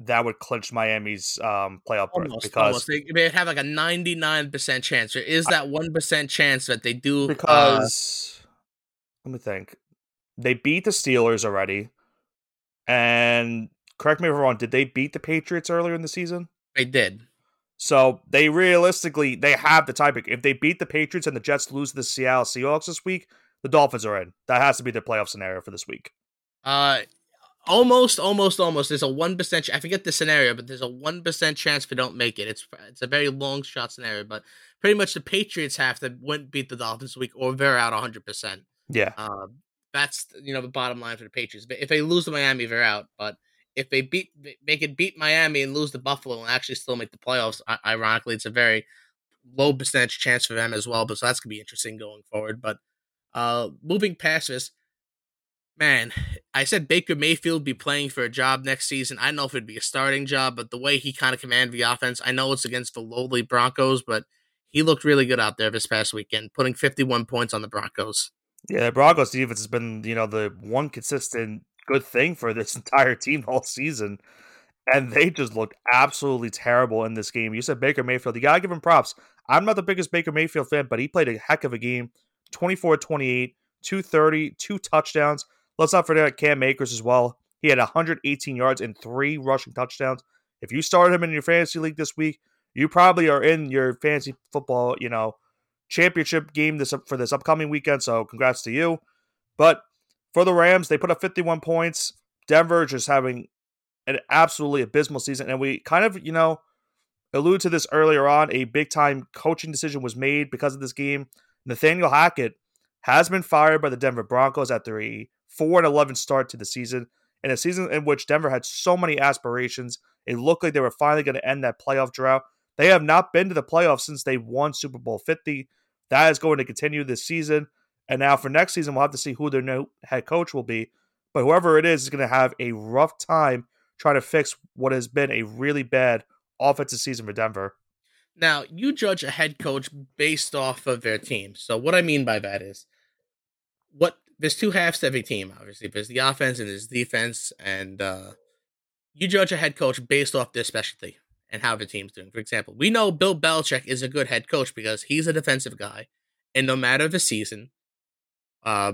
that would clinch Miami's um, playoff almost, because almost. They, they have like a ninety nine percent chance. There is that one percent chance that they do uh because uh, let me think. They beat the Steelers already, and correct me if I'm wrong. Did they beat the Patriots earlier in the season? They did. So they realistically they have the tiebreak. If they beat the Patriots and the Jets lose to the Seattle Seahawks this week, the Dolphins are in. That has to be their playoff scenario for this week. Uh, almost, almost, almost. There's a one percent. I forget the scenario, but there's a one percent chance we don't make it. It's it's a very long shot scenario, but pretty much the Patriots have to win beat the Dolphins week, or they're out 100. percent Yeah. Uh, that's you know the bottom line for the Patriots. If they lose to Miami, they're out. But if they beat, they could beat Miami and lose to Buffalo and actually still make the playoffs. Ironically, it's a very low percentage chance for them as well. But so that's gonna be interesting going forward. But uh, moving past this, man, I said Baker Mayfield be playing for a job next season. I don't know if it'd be a starting job, but the way he kind of commanded the offense, I know it's against the lowly Broncos, but he looked really good out there this past weekend, putting 51 points on the Broncos. Yeah, the Broncos defense has been, you know, the one consistent good thing for this entire team all season. And they just looked absolutely terrible in this game. You said Baker Mayfield. You got to give him props. I'm not the biggest Baker Mayfield fan, but he played a heck of a game 24 28, 230, two touchdowns. Let's not forget Cam Akers as well. He had 118 yards and three rushing touchdowns. If you started him in your fantasy league this week, you probably are in your fantasy football, you know, championship game this for this upcoming weekend. So congrats to you. But for the Rams, they put up 51 points. Denver just having an absolutely abysmal season, and we kind of, you know, alluded to this earlier on. A big time coaching decision was made because of this game. Nathaniel Hackett has been fired by the Denver Broncos after a 4 and 11 start to the season. In a season in which Denver had so many aspirations, it looked like they were finally going to end that playoff drought. They have not been to the playoffs since they won Super Bowl 50. That is going to continue this season. And now for next season, we'll have to see who their new head coach will be. But whoever it is is going to have a rough time trying to fix what has been a really bad offensive season for Denver. Now, you judge a head coach based off of their team. So, what I mean by that is what there's two halves to every team. Obviously, there's the offense and there's defense, and uh, you judge a head coach based off their specialty and how the team's doing. For example, we know Bill Belichick is a good head coach because he's a defensive guy, and no matter the season, uh,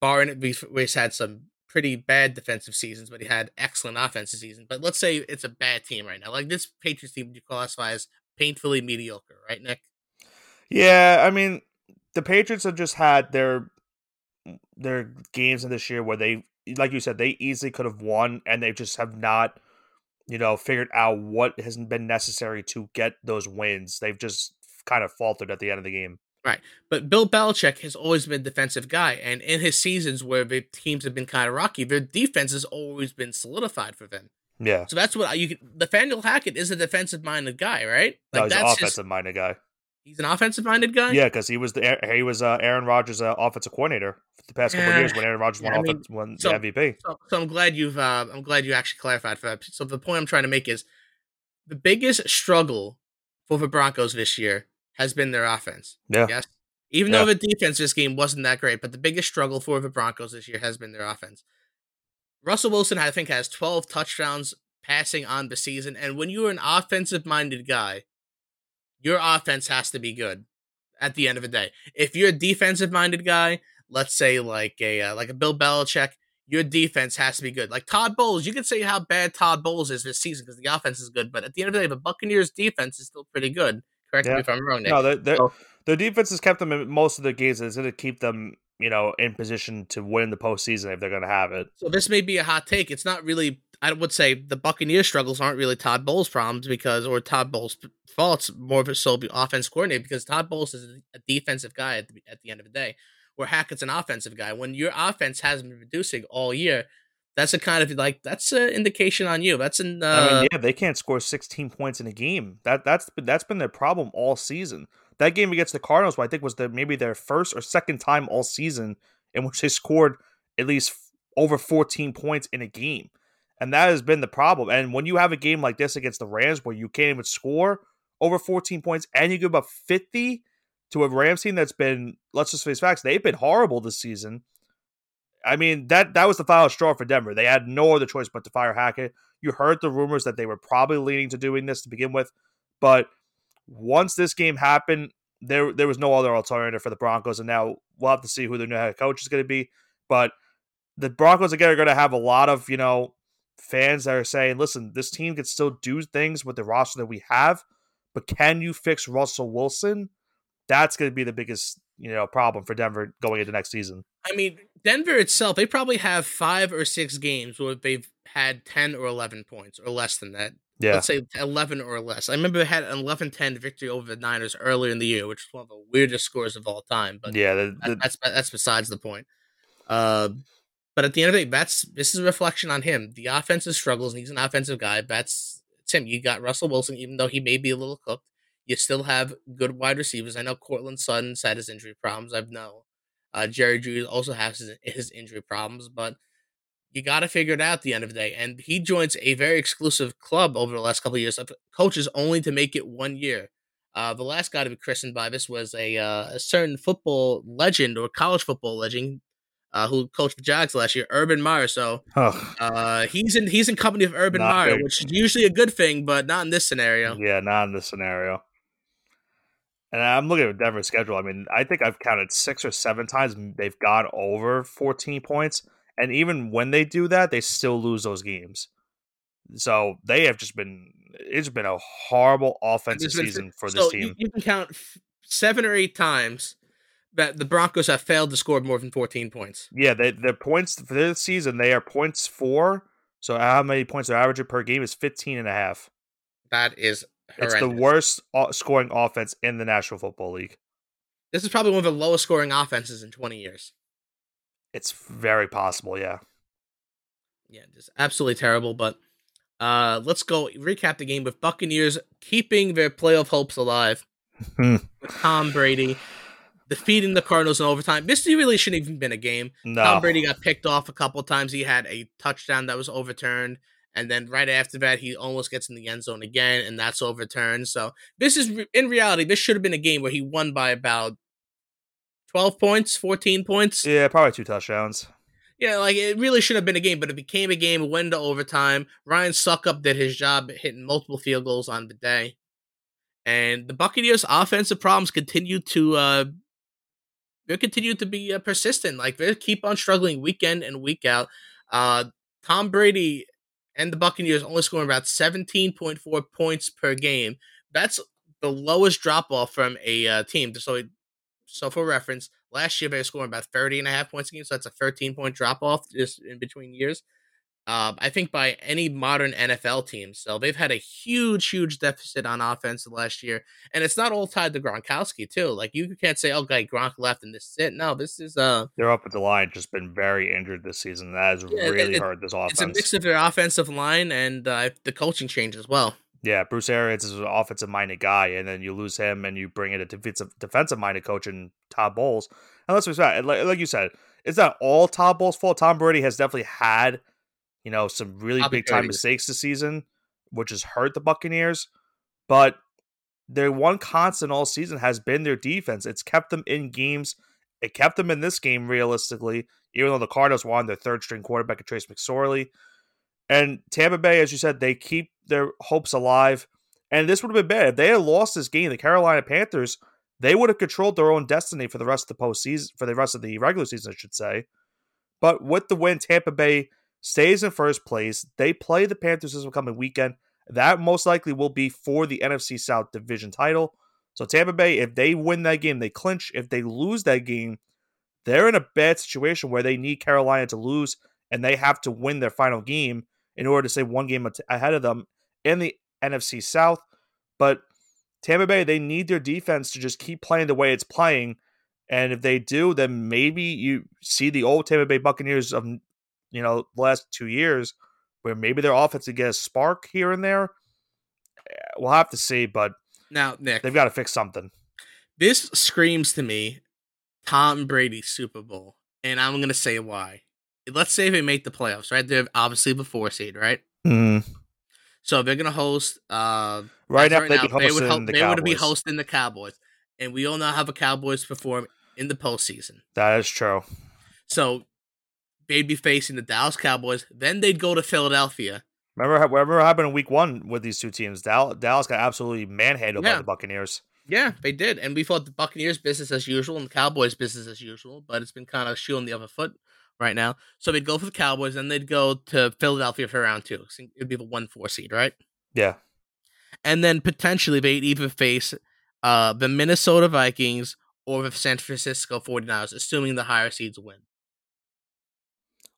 barring we've, we've had some pretty bad defensive seasons, but he had excellent offensive seasons. But let's say it's a bad team right now, like this Patriots team, you classify as painfully mediocre, right, Nick? Yeah, I mean, the Patriots have just had their their games in this year where they, like you said, they easily could have won, and they just have not, you know, figured out what hasn't been necessary to get those wins. They've just kind of faltered at the end of the game. Right. But Bill Belichick has always been a defensive guy. And in his seasons where the teams have been kind of rocky, their defense has always been solidified for them. Yeah. So that's what you can. Nathaniel Hackett is a defensive minded guy, right? Like no, he's an offensive minded guy. He's an offensive minded guy. Yeah, because he was the he was uh, Aaron Rodgers' uh, offensive coordinator for the past couple years when Aaron Rodgers won, yeah, I mean, won so, the MVP. So, so, I'm glad you've uh, I'm glad you actually clarified for that. So the point I'm trying to make is the biggest struggle for the Broncos this year has been their offense. Yeah. Yes. Even yeah. though the defense this game wasn't that great, but the biggest struggle for the Broncos this year has been their offense. Russell Wilson, I think, has 12 touchdowns passing on the season. And when you're an offensive minded guy, your offense has to be good at the end of the day. If you're a defensive minded guy, let's say like a uh, like a Bill Belichick, your defense has to be good. Like Todd Bowles, you can say how bad Todd Bowles is this season because the offense is good, but at the end of the day, the Buccaneers' defense is still pretty good. Correct yeah. me if I'm wrong. Nick. No, they're, they're, so, the defense has kept them in most of the games. It's going to keep them, you know, in position to win the postseason if they're going to have it. So this may be a hot take. It's not really. I would say the Buccaneers' struggles aren't really Todd Bowles' problems because, or Todd Bowles' faults, more of a so offense coordinator because Todd Bowles is a defensive guy at the, at the end of the day, where Hackett's an offensive guy. When your offense hasn't been reducing all year, that's a kind of like that's an indication on you. That's an. Uh, I mean, uh yeah, they can't score 16 points in a game. That that's that's been their problem all season. That game against the Cardinals, I think was the maybe their first or second time all season in which they scored at least over 14 points in a game. And that has been the problem. And when you have a game like this against the Rams where you can't even score over 14 points and you give up 50 to a Rams team that's been, let's just face facts, they've been horrible this season. I mean, that that was the final straw for Denver. They had no other choice but to fire Hackett. You heard the rumors that they were probably leaning to doing this to begin with, but once this game happened, there there was no other alternative for the Broncos, and now we'll have to see who their new head coach is going to be. But the Broncos again are going to have a lot of you know fans that are saying, "Listen, this team can still do things with the roster that we have, but can you fix Russell Wilson?" That's going to be the biggest you know problem for Denver going into next season. I mean, Denver itself, they probably have five or six games where they've had ten or eleven points or less than that yeah. let's say 11 or less. I remember they had an 11-10 victory over the Niners earlier in the year, which is one of the weirdest scores of all time. But yeah, the, the, that's that's besides the point. Uh, but at the end of the day, that's this is a reflection on him. The offensive struggles, and he's an offensive guy. That's it's him. You got Russell Wilson, even though he may be a little cooked. You still have good wide receivers. I know Courtland Sutton's had his injury problems. I know uh, Jerry Jeudy also has his, his injury problems, but you got to figure it out at the end of the day. And he joins a very exclusive club over the last couple of years of coaches only to make it one year. Uh, the last guy to be christened by this was a, uh, a certain football legend or college football legend uh, who coached the Jags last year, Urban Meyer. So uh, he's in he's in company of Urban not Meyer, big. which is usually a good thing, but not in this scenario. Yeah, not in this scenario. And I'm looking at Denver's schedule. I mean, I think I've counted six or seven times they've gone over 14 points. And even when they do that, they still lose those games. So they have just been it's been a horrible offensive been, season for this team. You can count seven or eight times that the Broncos have failed to score more than 14 points. Yeah, they, their points for this season, they are points four. So how many points they're averaging per game is 15 and a half. That is horrendous. It's the worst scoring offense in the National Football League. This is probably one of the lowest scoring offenses in 20 years. It's very possible, yeah. Yeah, just absolutely terrible. But uh let's go recap the game with Buccaneers keeping their playoff hopes alive. Hmm. with Tom Brady defeating the Cardinals in overtime. This really shouldn't even been a game. No. Tom Brady got picked off a couple times. He had a touchdown that was overturned. And then right after that, he almost gets in the end zone again, and that's overturned. So this is in reality, this should have been a game where he won by about 12 points, 14 points. Yeah, probably two touchdowns. Yeah, like it really should have been a game, but it became a game, it went into overtime. Ryan Succop did his job hitting multiple field goals on the day. And the Buccaneers' offensive problems continue to uh they continue to be uh, persistent. Like they keep on struggling week in and week out. Uh Tom Brady and the Buccaneers only scoring about 17.4 points per game. That's the lowest drop off from a uh, team. So, so for reference, last year they were scoring about 30 and a half points a game. So that's a 13 point drop off just in between years. Uh, I think by any modern NFL team. So they've had a huge, huge deficit on offense last year, and it's not all tied to Gronkowski too. Like you can't say, "Oh, guy Gronk left and this is it." No, this is uh, their offensive line just been very injured this season. That has yeah, really it, hurt this offense. It's a mix of their offensive line and uh, the coaching change as well. Yeah, Bruce Arians is an offensive minded guy, and then you lose him, and you bring in a defensive defensive minded coach in Todd Bowles. And let's be like, like you said, it's not all Todd Bowles' fault. Tom Brady has definitely had you know, some really big time mistakes this season, which has hurt the Buccaneers. But their one constant all season has been their defense. It's kept them in games. It kept them in this game realistically, even though the Cardinals won their third string quarterback, at Trace McSorley. And Tampa Bay, as you said, they keep their hopes alive. And this would have been bad. If they had lost this game, the Carolina Panthers, they would have controlled their own destiny for the rest of the postseason, for the rest of the regular season, I should say. But with the win, Tampa Bay stays in first place. They play the Panthers this coming weekend. That most likely will be for the NFC South division title. So Tampa Bay, if they win that game, they clinch. If they lose that game, they're in a bad situation where they need Carolina to lose and they have to win their final game in order to stay one game ahead of them in the NFC South. But Tampa Bay, they need their defense to just keep playing the way it's playing. And if they do, then maybe you see the old Tampa Bay Buccaneers of you know, the last two years where maybe their offense will get a spark here and there. Eh, we'll have to see, but now Nick, they've got to fix something. This screams to me Tom Brady Super Bowl, and I'm gonna say why. Let's say they make the playoffs, right? They're obviously the four seed, right? Mm. So they're gonna host. Uh, right now, right now they would ho- the they would be hosting the Cowboys, and we all know how the Cowboys perform in the postseason. That is true. So they'd be facing the Dallas Cowboys. Then they'd go to Philadelphia. Remember, remember what happened in Week One with these two teams? Dallas, got absolutely manhandled yeah. by the Buccaneers. Yeah, they did, and we thought the Buccaneers business as usual and the Cowboys business as usual, but it's been kind of shoe on the other foot right now. So they'd go for the Cowboys, and they'd go to Philadelphia for round two. It'd be the one four seed, right? Yeah, and then potentially they'd either face uh, the Minnesota Vikings or the San Francisco 49ers, assuming the higher seeds win.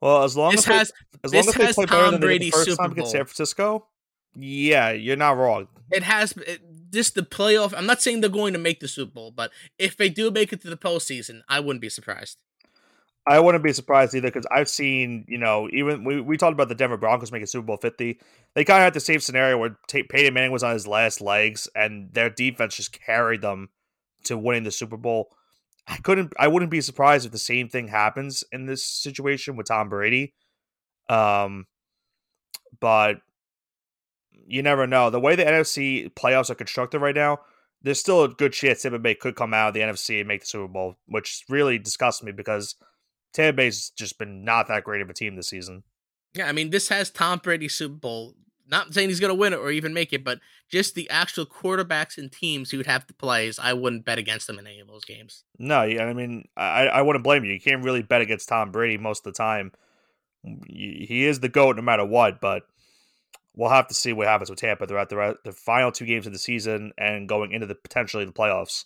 Well, as long this as has, they, as long as they play Tom better than Brady the first Super time against San Francisco, yeah, you're not wrong. It has it, this the playoff. I'm not saying they're going to make the Super Bowl, but if they do make it to the postseason, I wouldn't be surprised. I wouldn't be surprised either because I've seen, you know, even we, we talked about the Denver Broncos making Super Bowl 50. They kind of had the same scenario where T- Peyton Manning was on his last legs and their defense just carried them to winning the Super Bowl. I couldn't, I wouldn't be surprised if the same thing happens in this situation with Tom Brady. Um, but you never know. The way the NFC playoffs are constructed right now, there's still a good chance Tampa Bay could come out of the NFC and make the Super Bowl, which really disgusts me because Tampa Bay's just been not that great of a team this season. Yeah, I mean, this has Tom Brady Super Bowl. Not saying he's going to win it or even make it, but just the actual quarterbacks and teams who'd have to play is I wouldn't bet against them in any of those games. No, I mean, I, I wouldn't blame you. You can't really bet against Tom Brady most of the time he is the goat no matter what. But we'll have to see what happens with Tampa throughout the the final two games of the season and going into the potentially the playoffs.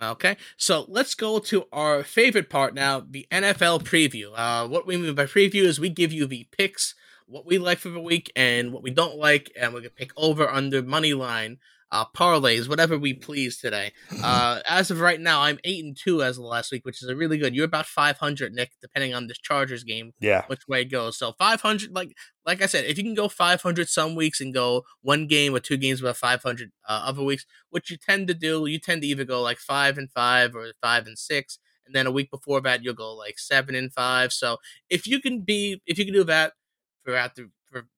Okay, so let's go to our favorite part now, the NFL preview. Uh, what we mean by preview is we give you the picks, what we like for the week, and what we don't like, and we're gonna pick over under money line uh, parlays, whatever we please today. Uh, as of right now, I'm eight and two as of last week, which is a really good. You're about 500, Nick, depending on this Chargers game. Yeah, which way it goes. So 500, like like I said, if you can go 500 some weeks and go one game or two games about 500 uh, other weeks, which you tend to do, you tend to either go like five and five or five and six, and then a week before that you'll go like seven and five. So if you can be, if you can do that throughout the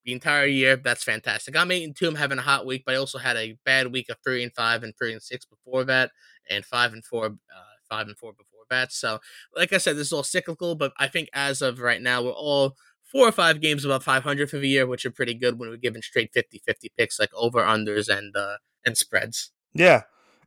the entire year. That's fantastic. I'm eight and two. I'm having a hot week, but I also had a bad week of three and five and three and six before that, and five and four, uh, five and four before that. So, like I said, this is all cyclical, but I think as of right now, we're all four or five games above 500 for the year, which are pretty good when we're given straight 50 50 picks like over unders and uh, and spreads. Yeah.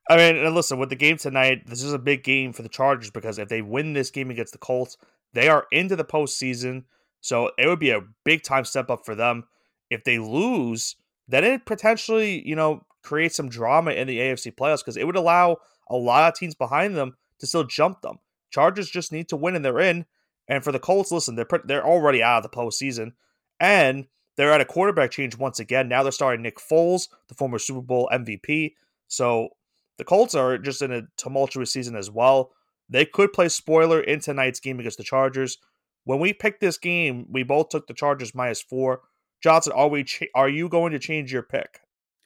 I mean, listen, with the game tonight, this is a big game for the Chargers because if they win this game against the Colts, they are into the postseason. So it would be a big time step up for them. If they lose, then it potentially, you know, creates some drama in the AFC playoffs because it would allow a lot of teams behind them to still jump them. Chargers just need to win and they're in. And for the Colts, listen, they're they're already out of the postseason, and they're at a quarterback change once again. Now they're starting Nick Foles, the former Super Bowl MVP. So the Colts are just in a tumultuous season as well. They could play spoiler in tonight's game against the Chargers. When we picked this game, we both took the Chargers minus four. Johnson, are we? Cha- are you going to change your pick?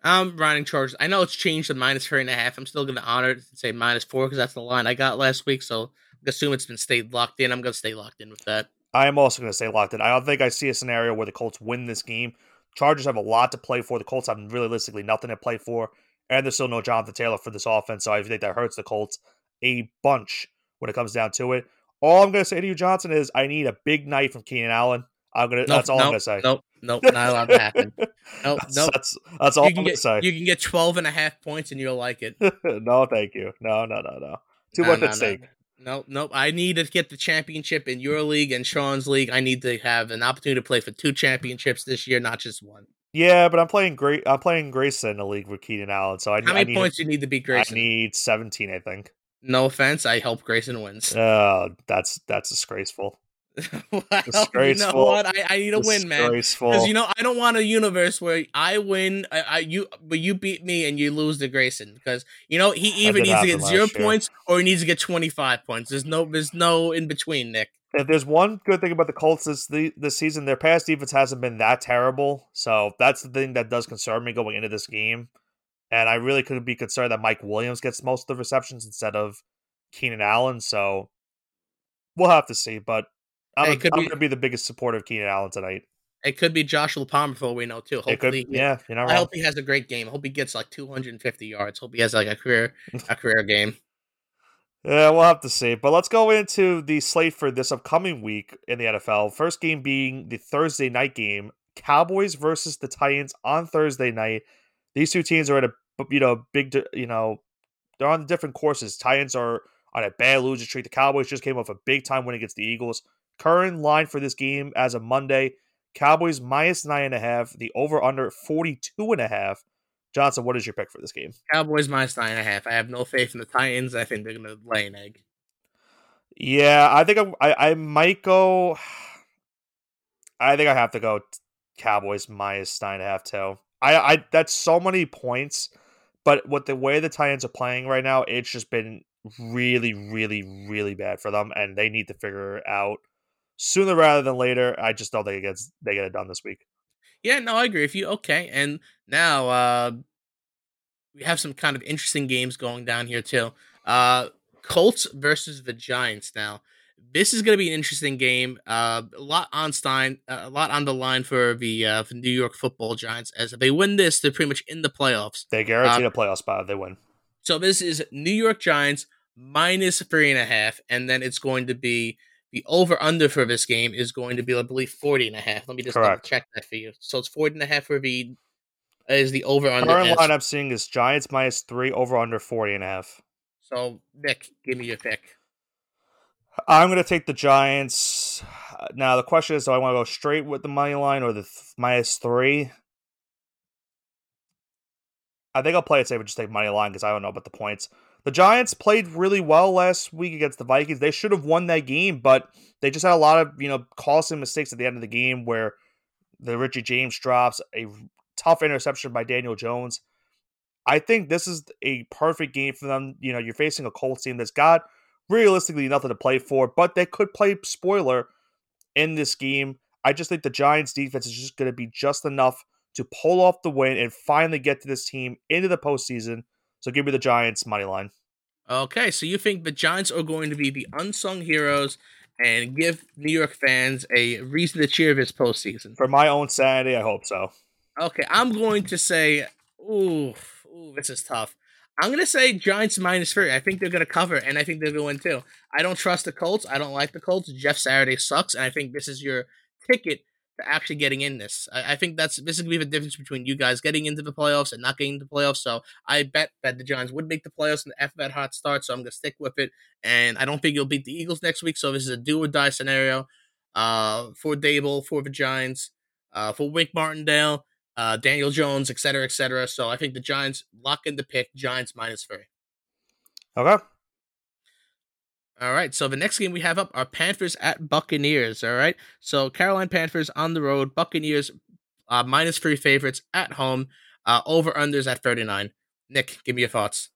I'm running Chargers. I know it's changed to minus three and a half. I'm still going to honor it and say minus four because that's the line I got last week. So I assume it's been stayed locked in. I'm going to stay locked in with that. I am also going to stay locked in. I don't think I see a scenario where the Colts win this game. Chargers have a lot to play for. The Colts have realistically nothing to play for, and there's still no Jonathan Taylor for this offense. So I think that hurts the Colts a bunch when it comes down to it. All I'm going to say to you, Johnson, is I need a big night from Keenan Allen. I'm gonna. Nope, that's all nope, I'm gonna say. Nope, nope, not allowed to happen. Nope, that's, nope. That's that's all you I'm can gonna get, say. You can get 12 and a half points and you'll like it. no, thank you. No, no, no, no. Too No, much no, at no. Nope, nope. I need to get the championship in your league and Sean's league. I need to have an opportunity to play for two championships this year, not just one. Yeah, but I'm playing great. I'm playing Grayson in the league with Keenan Allen, so I, How I many need points do you need to beat I need 17, I think. No offense, I hope Grayson wins. Oh, that's that's disgraceful. well, you know disgraceful. what? I, I need a win, man. Disgraceful. Because you know, I don't want a universe where I win, I, I you, but you beat me and you lose to Grayson. Because you know, he either needs to get zero year. points or he needs to get twenty five points. There's no, there's no in between, Nick. if there's one good thing about the Colts this the, this season, their past defense hasn't been that terrible. So that's the thing that does concern me going into this game. And I really could be concerned that Mike Williams gets most of the receptions instead of Keenan Allen. So we'll have to see. But I'm, Hey, I'm could be- going to be the biggest supporter of Keenan Allen tonight. It could be Joshua Palmer for all we know too. It could, Hopefully, yeah, I wrong. hope he has a great game. I hope he gets like 250 yards. Hope he has like a career, a career game. Yeah, we'll have to see. But let's go into the slate for this upcoming week in the NFL. First game being the Thursday night game, Cowboys versus the Titans on Thursday night. These two teams are at a you know big you know they're on different courses. Titans are on a bad losing streak. The Cowboys just came off a big time win against the Eagles. Current line for this game as of Monday: Cowboys minus nine and a half. The over under forty two and a half. Johnson, what is your pick for this game? Cowboys minus nine and a half. I have no faith in the Titans. I think they're gonna lay an egg. Yeah, I think I, I I might go. I think I have to go Cowboys minus nine and a half too. I I that's so many points, but with the way the Titans are playing right now, it's just been really, really, really bad for them, and they need to figure it out sooner rather than later. I just don't think it gets they get it done this week. Yeah, no, I agree with you. Okay, and now uh we have some kind of interesting games going down here too. Uh Colts versus the Giants. Now, this is going to be an interesting game. Uh, a lot on Stein, uh, a lot on the line for the uh, for New York Football Giants. As if they win this, they're pretty much in the playoffs. They guarantee a playoff spot if they win. So this is New York Giants minus three and a half, and then it's going to be the over under for this game is going to be, I believe, 40 and a half. Let me just Correct. check that for you. So it's 40 and a half for the is the over under. Current as- line I'm seeing is Giants minus three over under 40 and a half. So Nick, give me your pick. I'm going to take the Giants. Now the question is, do I want to go straight with the money line or the th- minus three? I think I'll play it safe and just take money line because I don't know about the points. The Giants played really well last week against the Vikings. They should have won that game, but they just had a lot of you know costly mistakes at the end of the game where the Richie James drops a tough interception by Daniel Jones. I think this is a perfect game for them. You know, you're facing a Colts team that's got realistically nothing to play for, but they could play spoiler in this game. I just think the Giants defense is just going to be just enough to pull off the win and finally get to this team into the postseason. So give me the Giants money line. Okay, so you think the Giants are going to be the unsung heroes and give New York fans a reason to cheer this postseason? For my own sanity, I hope so. Okay, I'm going to say, ooh, ooh, this is tough. I'm gonna say Giants minus three. I think they're gonna cover, and I think they're to win too. I don't trust the Colts. I don't like the Colts. Jeff Saturday sucks, and I think this is your ticket to actually getting in this. I, I think that's this is gonna be the difference between you guys getting into the playoffs and not getting into the playoffs. So I bet that the Giants would make the playoffs after that hot start. So I'm gonna stick with it, and I don't think you'll beat the Eagles next week. So this is a do or die scenario uh, for Daboll, for the Giants, uh, for Wink Martindale uh, Daniel Jones, et cetera, et cetera. So I think the Giants lock in the pick. Giants minus three. Okay. All right. So the next game we have up are Panthers at Buccaneers. All right. So Carolina Panthers on the road. Buccaneers uh, minus three favorites at home. Uh, over unders at 39. Nick, give me your thoughts.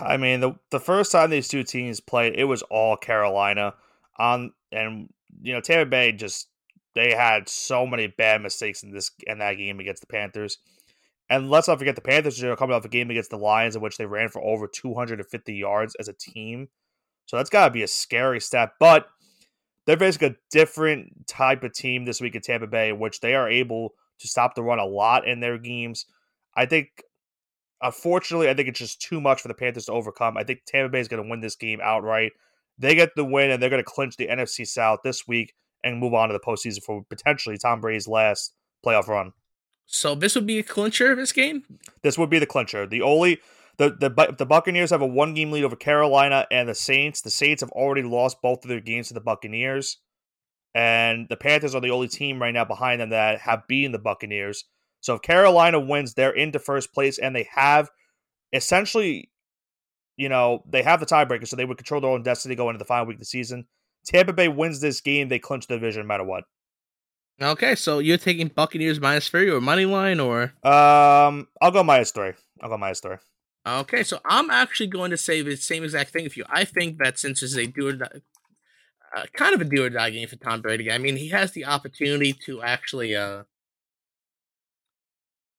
I mean, the the first time these two teams played, it was all Carolina on, and you know Tampa Bay just they had so many bad mistakes in this in that game against the Panthers. And let's not forget the Panthers are coming off a game against the Lions in which they ran for over 250 yards as a team. So that's got to be a scary stat. But they're basically a different type of team this week in Tampa Bay, which they are able to stop the run a lot in their games. I think, unfortunately, I think it's just too much for the Panthers to overcome. I think Tampa Bay is going to win this game outright. They get the win, and they're going to clinch the NFC South this week and move on to the postseason for potentially Tom Brady's last playoff run. So this would be a clincher of this game. This would be the clincher. The only the the the Buccaneers have a one game lead over Carolina and the Saints. The Saints have already lost both of their games to the Buccaneers, and the Panthers are the only team right now behind them that have beaten the Buccaneers. So if Carolina wins, they're into first place, and they have essentially, you know, they have the tiebreaker, so they would control their own destiny going into the final week of the season. Tampa Bay wins this game, they clinch the division no matter what. Okay, so you're taking Buccaneers minus three or money line or? Um, I'll go minus three. I'll go minus three. Okay, so I'm actually going to say the same exact thing if you. I think that since it's a do or die, uh, kind of a do or die game for Tom Brady. I mean, he has the opportunity to actually uh,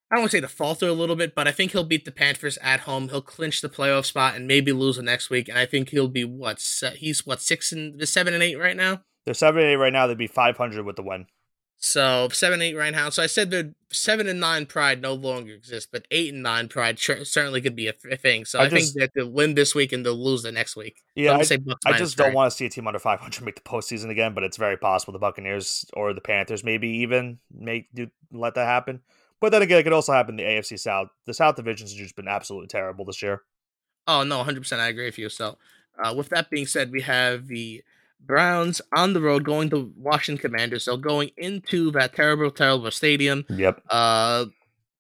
I don't want to say to falter a little bit, but I think he'll beat the Panthers at home. He'll clinch the playoff spot and maybe lose the next week. And I think he'll be what he's what six and seven and eight right now. They're seven and eight right now. They'd be five hundred with the win. So seven eight right now. So I said that seven and nine pride no longer exists, but eight and nine pride tr- certainly could be a thing. So I, I just, think that they'll win this week and they'll lose the next week. Yeah, so I, I just don't want to see a team under five hundred make the postseason again. But it's very possible the Buccaneers or the Panthers maybe even make do let that happen. But then again, it could also happen in the AFC South. The South divisions have just been absolutely terrible this year. Oh no, hundred percent, I agree with you. So, uh, with that being said, we have the Browns on the road going to Washington Commanders. So going into that terrible, terrible stadium. Yep. Uh,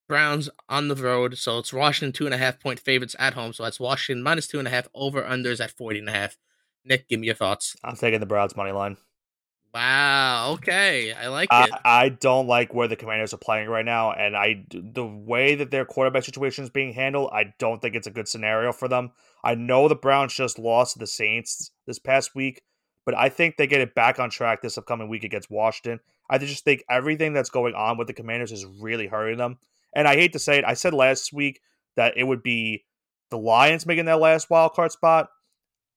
Browns on the road. So it's Washington two and a half point favorites at home. So that's Washington minus two and a half over unders at 40 and a half. Nick, give me your thoughts. I'm taking the Browns money line. Wow. Okay, I like it. I, I don't like where the Commanders are playing right now, and I the way that their quarterback situation is being handled. I don't think it's a good scenario for them. I know the Browns just lost to the Saints this past week, but I think they get it back on track this upcoming week against Washington. I just think everything that's going on with the Commanders is really hurting them. And I hate to say it, I said last week that it would be the Lions making that last wild card spot.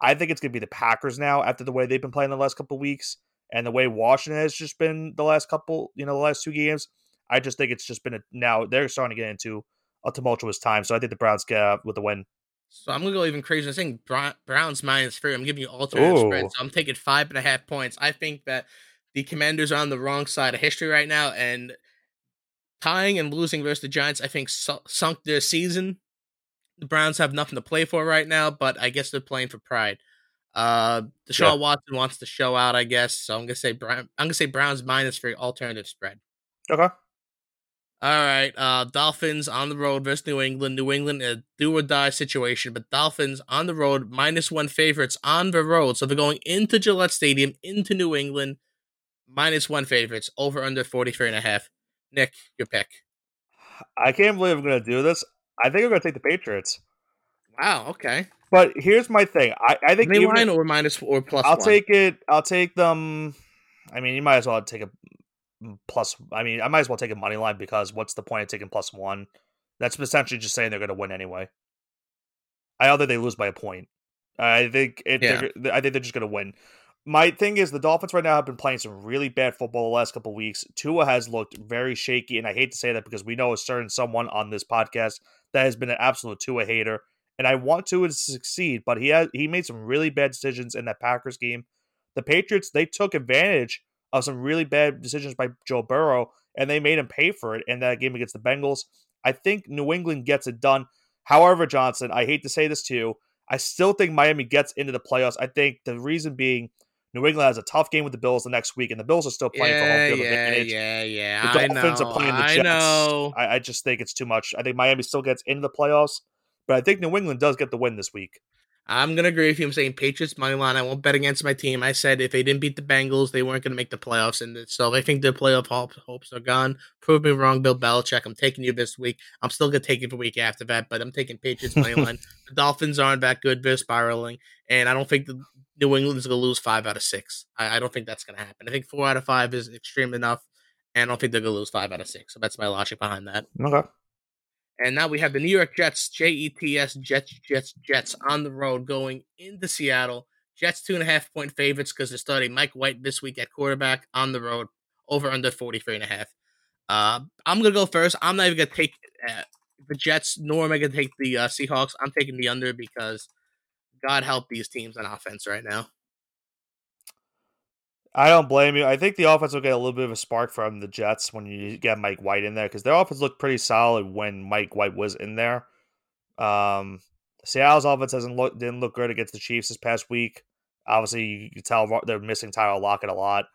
I think it's going to be the Packers now after the way they've been playing the last couple weeks and the way Washington has just been the last couple, you know, the last two games, I just think it's just been a now they're starting to get into a tumultuous time. So I think the Browns get out with the win. So I'm gonna go even crazier. I think Browns minus three. I'm giving you alternate spread. So I'm taking five and a half points. I think that the Commanders are on the wrong side of history right now, and tying and losing versus the Giants, I think sunk their season. The Browns have nothing to play for right now, but I guess they're playing for pride. Uh, Deshaun yeah. Watson wants to show out, I guess. So I'm gonna say Brown. I'm gonna say Browns minus for alternative spread. Okay. All right. Uh, Dolphins on the road versus New England. New England a do or die situation, but Dolphins on the road minus one favorites on the road. So they're going into Gillette Stadium into New England minus one favorites over under 43 and a half. Nick, your pick. I can't believe I'm going to do this. I think I'm going to take the Patriots. Wow. Okay. But here's my thing. I, I think even line or minus or plus. I'll one. take it. I'll take them. I mean, you might as well take a mm, plus. I mean, I might as well take a money line because what's the point of taking plus one? That's essentially just saying they're going to win anyway. I don't they lose by a point. I think it. Yeah. I think they're just going to win. My thing is the Dolphins right now have been playing some really bad football the last couple weeks. Tua has looked very shaky, and I hate to say that because we know a certain someone on this podcast that has been an absolute Tua hater and I want to succeed. But he has he made some really bad decisions in that Packers game. The Patriots they took advantage of some really bad decisions by Joe Burrow, and they made him pay for it in that game against the Bengals. I think New England gets it done. However, Johnson, I hate to say this to you, I still think Miami gets into the playoffs. I think the reason being New England has a tough game with the Bills the next week, and the Bills are still playing yeah, for home field yeah, advantage. Yeah, yeah, The Dolphins I know, are playing the Jets. I know. I, I just think it's too much. I think Miami still gets into the playoffs, but I think New England does get the win this week. I'm gonna agree with you. I'm saying Patriots money line. I won't bet against my team. I said if they didn't beat the Bengals, they weren't gonna make the playoffs, and so I think the playoff hope- hopes are gone. Prove me wrong, Bill Belichick. I'm taking you this week. I'm still gonna take you the week after that, but I'm taking Patriots money line. The Dolphins aren't that good. They're spiraling, and I don't think the New England's gonna lose five out of six. I, I don't think that's gonna happen. I think four out of five is extreme enough, and I don't think they're gonna lose five out of six. So that's my logic behind that. Okay. And now we have the New York Jets, J E T S, Jets, Jets, Jets on the road going into Seattle. Jets two and a half point favorites because they're starting Mike White this week at quarterback on the road, over under 43 and a half. Uh, I'm going to go first. I'm not even going to take uh, the Jets, nor am I going to take the uh, Seahawks. I'm taking the under because God help these teams on offense right now. I don't blame you. I think the offense will get a little bit of a spark from the Jets when you get Mike White in there because their offense looked pretty solid when Mike White was in there. Um, Seattle's offense hasn't didn't look good against the Chiefs this past week. Obviously, you can tell they're missing Tyler Lockett a lot.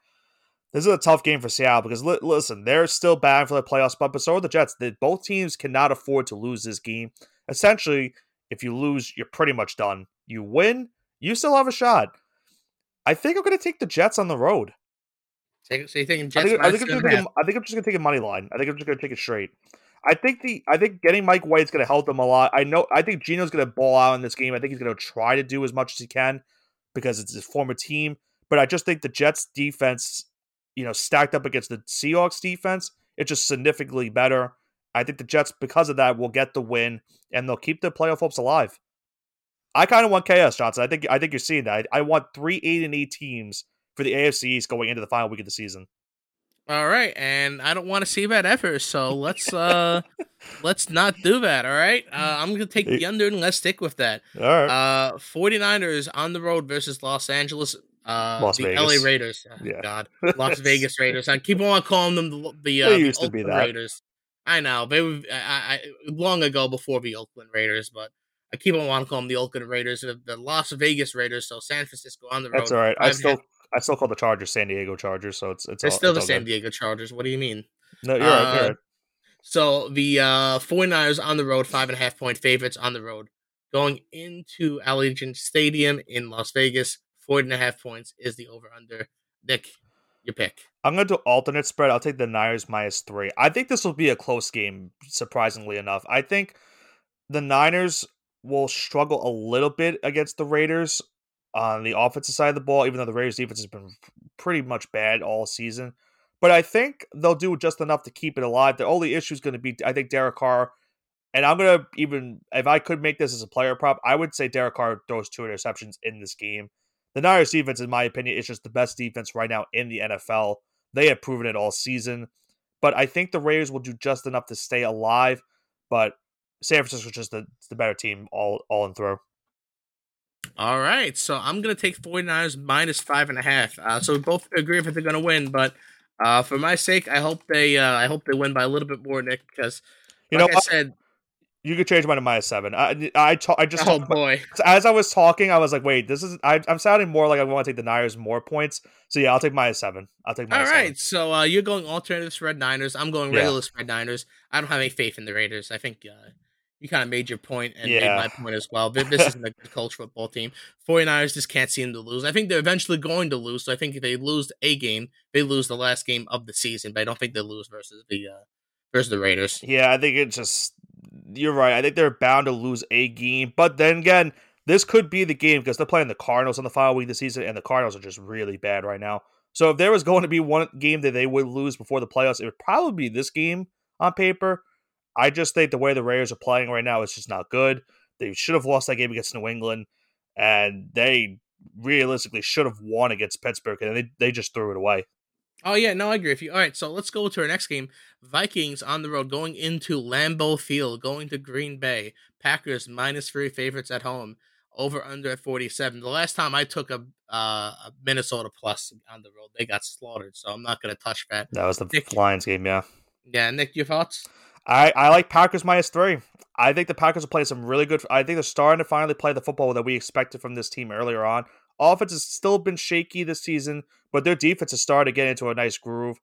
This is a tough game for Seattle because li- listen, they're still battling for the playoff spot, but so are the Jets. They, both teams cannot afford to lose this game. Essentially, if you lose, you're pretty much done. You win, you still have a shot. I think I'm going to take the Jets on the road. So, so you thinking I think, I think, I'm just and a gonna take a, I think I'm just gonna take a money line. I think I'm just gonna take it straight. I think the I think getting Mike White's gonna help them a lot. I know I think Geno's gonna ball out in this game. I think he's gonna try to do as much as he can because it's his former team. But I just think the Jets defense, you know, stacked up against the Seahawks defense, it's just significantly better. I think the Jets, because of that, will get the win and they'll keep their playoff hopes alive. I kind of want chaos, Johnson. I think I think you're seeing that. I, I want three eight and eight teams for the AFC East going into the final week of the season. All right, and I don't want to see that ever. So let's uh let's not do that. All right, uh, I'm gonna take the under and let's stick with that. All right. Uh, 49ers on the road versus Los Angeles. Uh, Las the Vegas. LA Raiders. Oh, Yeah. God, Las Vegas Raiders. I keep on calling them the the, uh, They the used to be that. Raiders. I know they were I, I, long ago before the Oakland Raiders, but I keep on wanting to call them the Oakland Raiders, the, the Las Vegas Raiders. So San Francisco on the road. That's all right. I Five and a still half- I still call the Chargers San Diego Chargers, so it's it's They're all, still it's the San good. Diego Chargers. What do you mean? No, you're right. You're Uh, right. So the uh 49ers on the road, five and a half point favorites on the road. Going into Allegiant Stadium in Las Vegas, 40 and a half points is the over under. Nick, your pick. I'm gonna do alternate spread. I'll take the Niners minus three. I think this will be a close game, surprisingly enough. I think the Niners will struggle a little bit against the Raiders on the offensive side of the ball, even though the Raiders defense has been pretty much bad all season. But I think they'll do just enough to keep it alive. The only issue is going to be, I think, Derek Carr. And I'm going to even, if I could make this as a player prop, I would say Derek Carr throws two interceptions in this game. The Niners defense, in my opinion, is just the best defense right now in the NFL. They have proven it all season. But I think the Raiders will do just enough to stay alive. But San Francisco's just the, the better team all, all in throw. All right. So I'm going to take 49ers minus five and a half. Uh, so we both agree if they're going to win. But uh, for my sake, I hope they uh, I hope they win by a little bit more, Nick, because You like know I said, You could change mine to minus seven. I I, ta- I just oh boy. as I was talking, I was like, wait, this is I, I'm sounding more like I want to take the Niners more points. So yeah, I'll take minus seven. I'll take All minus right, so uh, you're going alternative spread Niners. I'm going Yeah. regular spread Niners. I don't have any faith in the Raiders. I think uh, you kind of made your point and made my point as well. This isn't a good college football team. 49ers just can't seem to lose. I think they're eventually going to lose. So I think if they lose a game, they lose the last game of the season. But I don't think they lose versus the uh, versus the Raiders. Yeah, I think it's just you're right. I think they're bound to lose a game, but then again, this could be the game because they're playing the Cardinals on the final week of the season, and the Cardinals are just really bad right now. So if there was going to be one game that they would lose before the playoffs, it would probably be this game on paper. I just think the way the Raiders are playing right now is just not good. They should have lost that game against New England, and they realistically should have won against Pittsburgh, and they, they just threw it away. Oh yeah, no, I agree with you. All right, so let's go to our next game. Vikings on the road going into Lambeau Field, going to Green Bay. Packers minus three favorites at home. Over under at forty seven. The last time I took a, uh, a Minnesota plus on the road, they got slaughtered. So I'm not going to touch that. That was the Nick- Lions game, yeah. Yeah, Nick, your thoughts? I, I like Packers minus three. I think the Packers will play some really good. I think they're starting to finally play the football that we expected from this team earlier on. Offense has still been shaky this season, but their defense has started to get into a nice groove.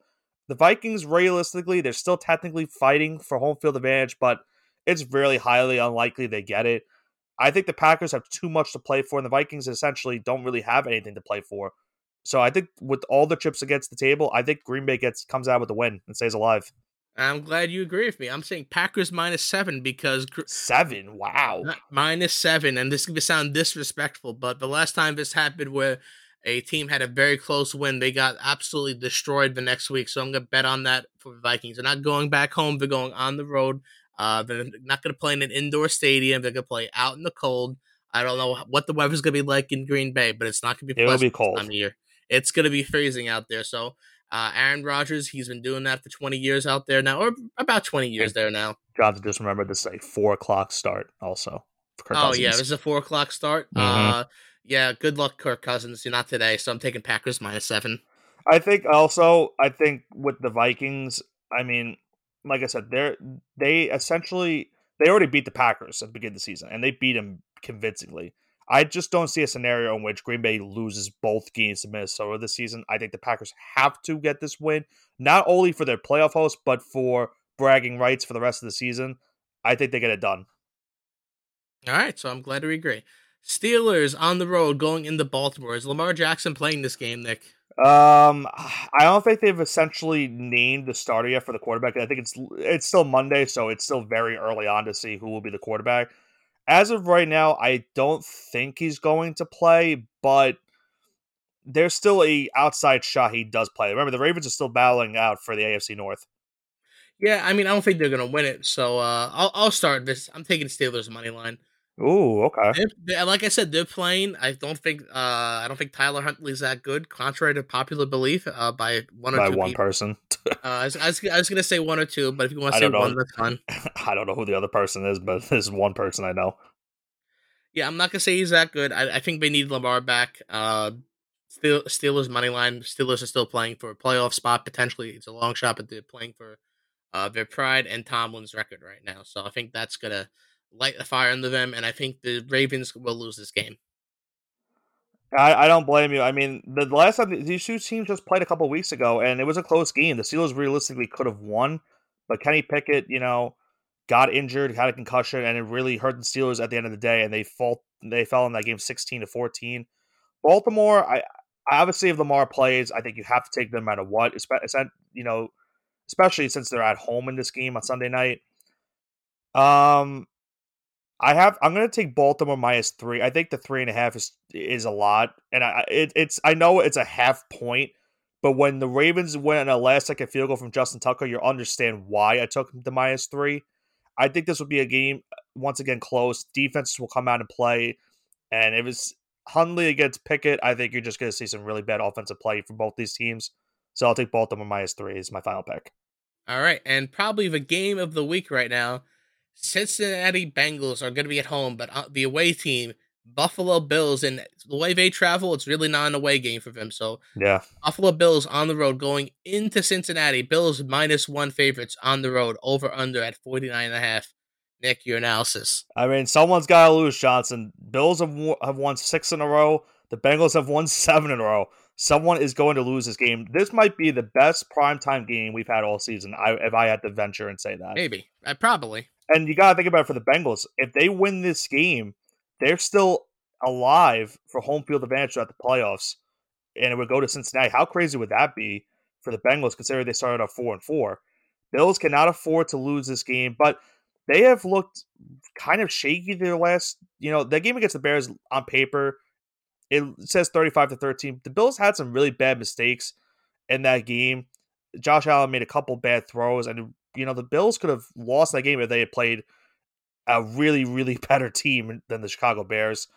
The Vikings, realistically, they're still technically fighting for home field advantage, but it's really highly unlikely they get it. I think the Packers have too much to play for, and the Vikings essentially don't really have anything to play for. So I think with all the chips against the table, I think Green Bay gets comes out with the win and stays alive. I'm glad you agree with me. I'm saying Packers minus seven because Seven, wow. minus Seven, and this could sound disrespectful, but the last time this happened where a team had a very close win, they got absolutely destroyed the next week. So I'm gonna bet on that for the Vikings. They're not going back home; they're going on the road. Uh, they're not gonna play in an indoor stadium. They're gonna play out in the cold. I don't know what the weather's gonna be like in Green Bay, but it's not gonna be It will pleasant be cold. time of year. It's gonna be freezing out there. So. Uh, Aaron Rodgers, he's been doing that for 20 years out there now, or about 20 years there now. Jonathan, just remember this is a four o'clock start also. Kirk Oh yeah, this is a four o'clock start. Mhm. Uh, yeah, good luck, Kirk Cousins. You're not today, so I'm taking Packers minus seven. I think also I think with the Vikings, I mean, like I said, they're they essentially they already beat the Packers at the beginning of the season, and they beat them convincingly. I just don't see a scenario in which Green Bay loses both games to Minnesota this season. I think the Packers have to get this win, not only for their playoff host, but for bragging rights for the rest of the season. I think they get it done. All right, so I'm glad to agree. Steelers on the road going into Baltimore. Is Lamar Jackson playing this game, Nick? Um, I don't think they've essentially named the starter yet for the quarterback. I think it's it's still Monday, so it's still very early on to see who will be the quarterback. As of right now, I don't think he's going to play, but there's still a outside shot he does play. Remember, the Ravens are still battling out for the AFC North. Yeah, I mean, I don't think they're gonna win it, so uh, I'll I'll start this. I'm taking Steelers money line. Ooh, okay. They're, they like I said, they're playing. I don't think uh, I don't think Tyler Huntley's that good, contrary to popular belief, uh, by one or By two one people. person. Uh, I, was, I, was, I was gonna say one or two, but if you want to say know. one, that's fine. I don't know who the other person is, but there's one person I know. Yeah, I'm not gonna say he's that good. I, I think they need Lamar back. Uh, Steel, Steelers money line. Steelers are still playing for a playoff spot potentially. It's a long shot, but they're playing for uh, their pride and Tomlin's record right now. So I think that's gonna light the fire under them, and I think the Ravens will lose this game. I, I don't blame you. I mean, the last time these two teams just played a couple weeks ago, and it was a close game. The Steelers realistically could have won, but Kenny Pickett, you know, got injured, had a concussion, and it really hurt the Steelers at the end of the day. And they fall, they fell in that game sixteen to fourteen. Baltimore, I, obviously if Lamar plays, I think you have to take them no matter what. Espe- You know, especially since they're at home in this game on Sunday night. Um, I have. I'm going to take Baltimore minus three. I think the three and a half is is a lot, and I it, it's. I know it's a half point, but when the Ravens win a last second field goal from Justin Tucker, you'll understand why I took the minus three. I think this will be a game once again close. Defenses will come out and play, and if it's Huntley against Pickett, I think you're just going to see some really bad offensive play from both these teams. So I'll take Baltimore minus three is my final pick. All right, and probably the game of the week right now. Cincinnati Bengals are going to be at home, but uh, the away team, Buffalo Bills, and the way they travel, it's really not an away game for them. So Yeah. Buffalo Bills on the road going into Cincinnati. Bills minus one favorites on the road, over under at 49 and a half. Nick, your analysis. I mean, someone's got to lose, Johnson. Bills have, wo- have won six in a row. The Bengals have won seven in a row. Someone is going to lose this game. This might be the best primetime game we've had all season, I, if I had to venture and say that. Maybe. Uh, probably. And you got to think about it for the Bengals. If they win this game, they're still alive for home field advantage throughout the playoffs, and it would go to Cincinnati. How crazy would that be for the Bengals, considering they started off four and four? Bills cannot afford to lose this game, but they have looked kind of shaky their last. You know, that game against the Bears on paper, it says thirty-five to thirteen. The Bills had some really bad mistakes in that game. Josh Allen made a couple bad throws, and you know the Bills could have lost that game if they had played a really, really better team than the Chicago Bears.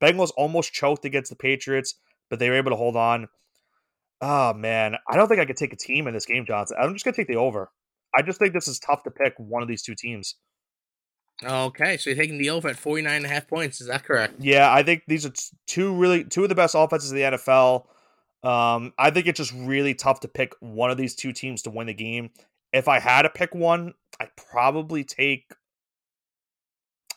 Bengals almost choked against the Patriots, but they were able to hold on. Oh man, I don't think I could take a team in this game, Johnson. I'm just gonna take the over. I just think this is tough to pick one of these two teams. Okay, so you're taking the over at 49 and a half points. Is that correct? Yeah, I think these are two really two of the best offenses in the NFL. Um, I think it's just really tough to pick one of these two teams to win the game. If I had to pick one, I'd probably take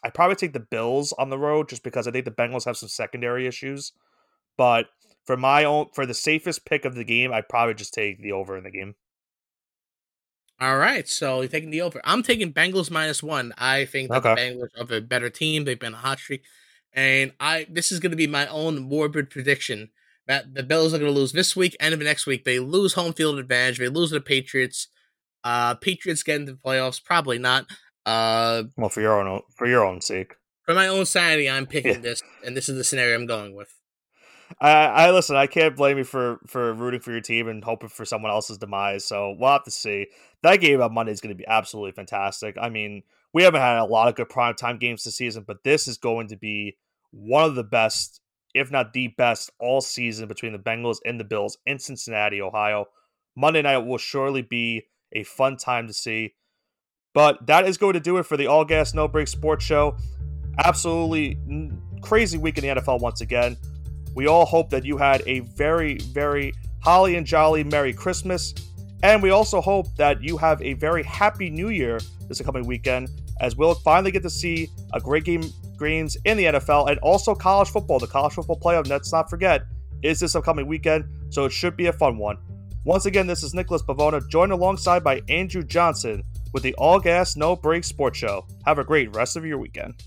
I'd probably take the Bills on the road just because I think the Bengals have some secondary issues. But for my own for the safest pick of the game, I'd probably just take the over in the game. All right, so you're taking the over. I'm taking Bengals minus one. I think that okay. the Bengals are a better team. They've been a hot streak, and I this is going to be my own morbid prediction that the Bills are going to lose this week and the next week. They lose home field advantage. They lose to the Patriots. Uh, Patriots get into the playoffs, probably not. Uh, well, for your own for your own sake, for my own sanity, I'm picking yeah. this, and this is the scenario I'm going with. I, I listen. I can't blame you for for rooting for your team and hoping for someone else's demise. So we'll have to see. That game on Monday is going to be absolutely fantastic. I mean, we haven't had a lot of good prime time games this season, but this is going to be one of the best, if not the best, all season between the Bengals and the Bills in Cincinnati, Ohio. Monday night will surely be a fun time to see. But that is going to do it for the All Gas No Break Sports Show. Absolutely crazy week in the NFL once again. We all hope that you had a very, very holly and jolly Merry Christmas. And we also hope that you have a very happy New Year this coming weekend as we'll finally get to see a great game games in the NFL and also college football. The college football playoff, let's not forget, is this upcoming weekend, so it should be a fun one. Once again, this is Nicholas Pavona, joined alongside by Andrew Johnson with the All Gas No Break Sports Show. Have a great rest of your weekend.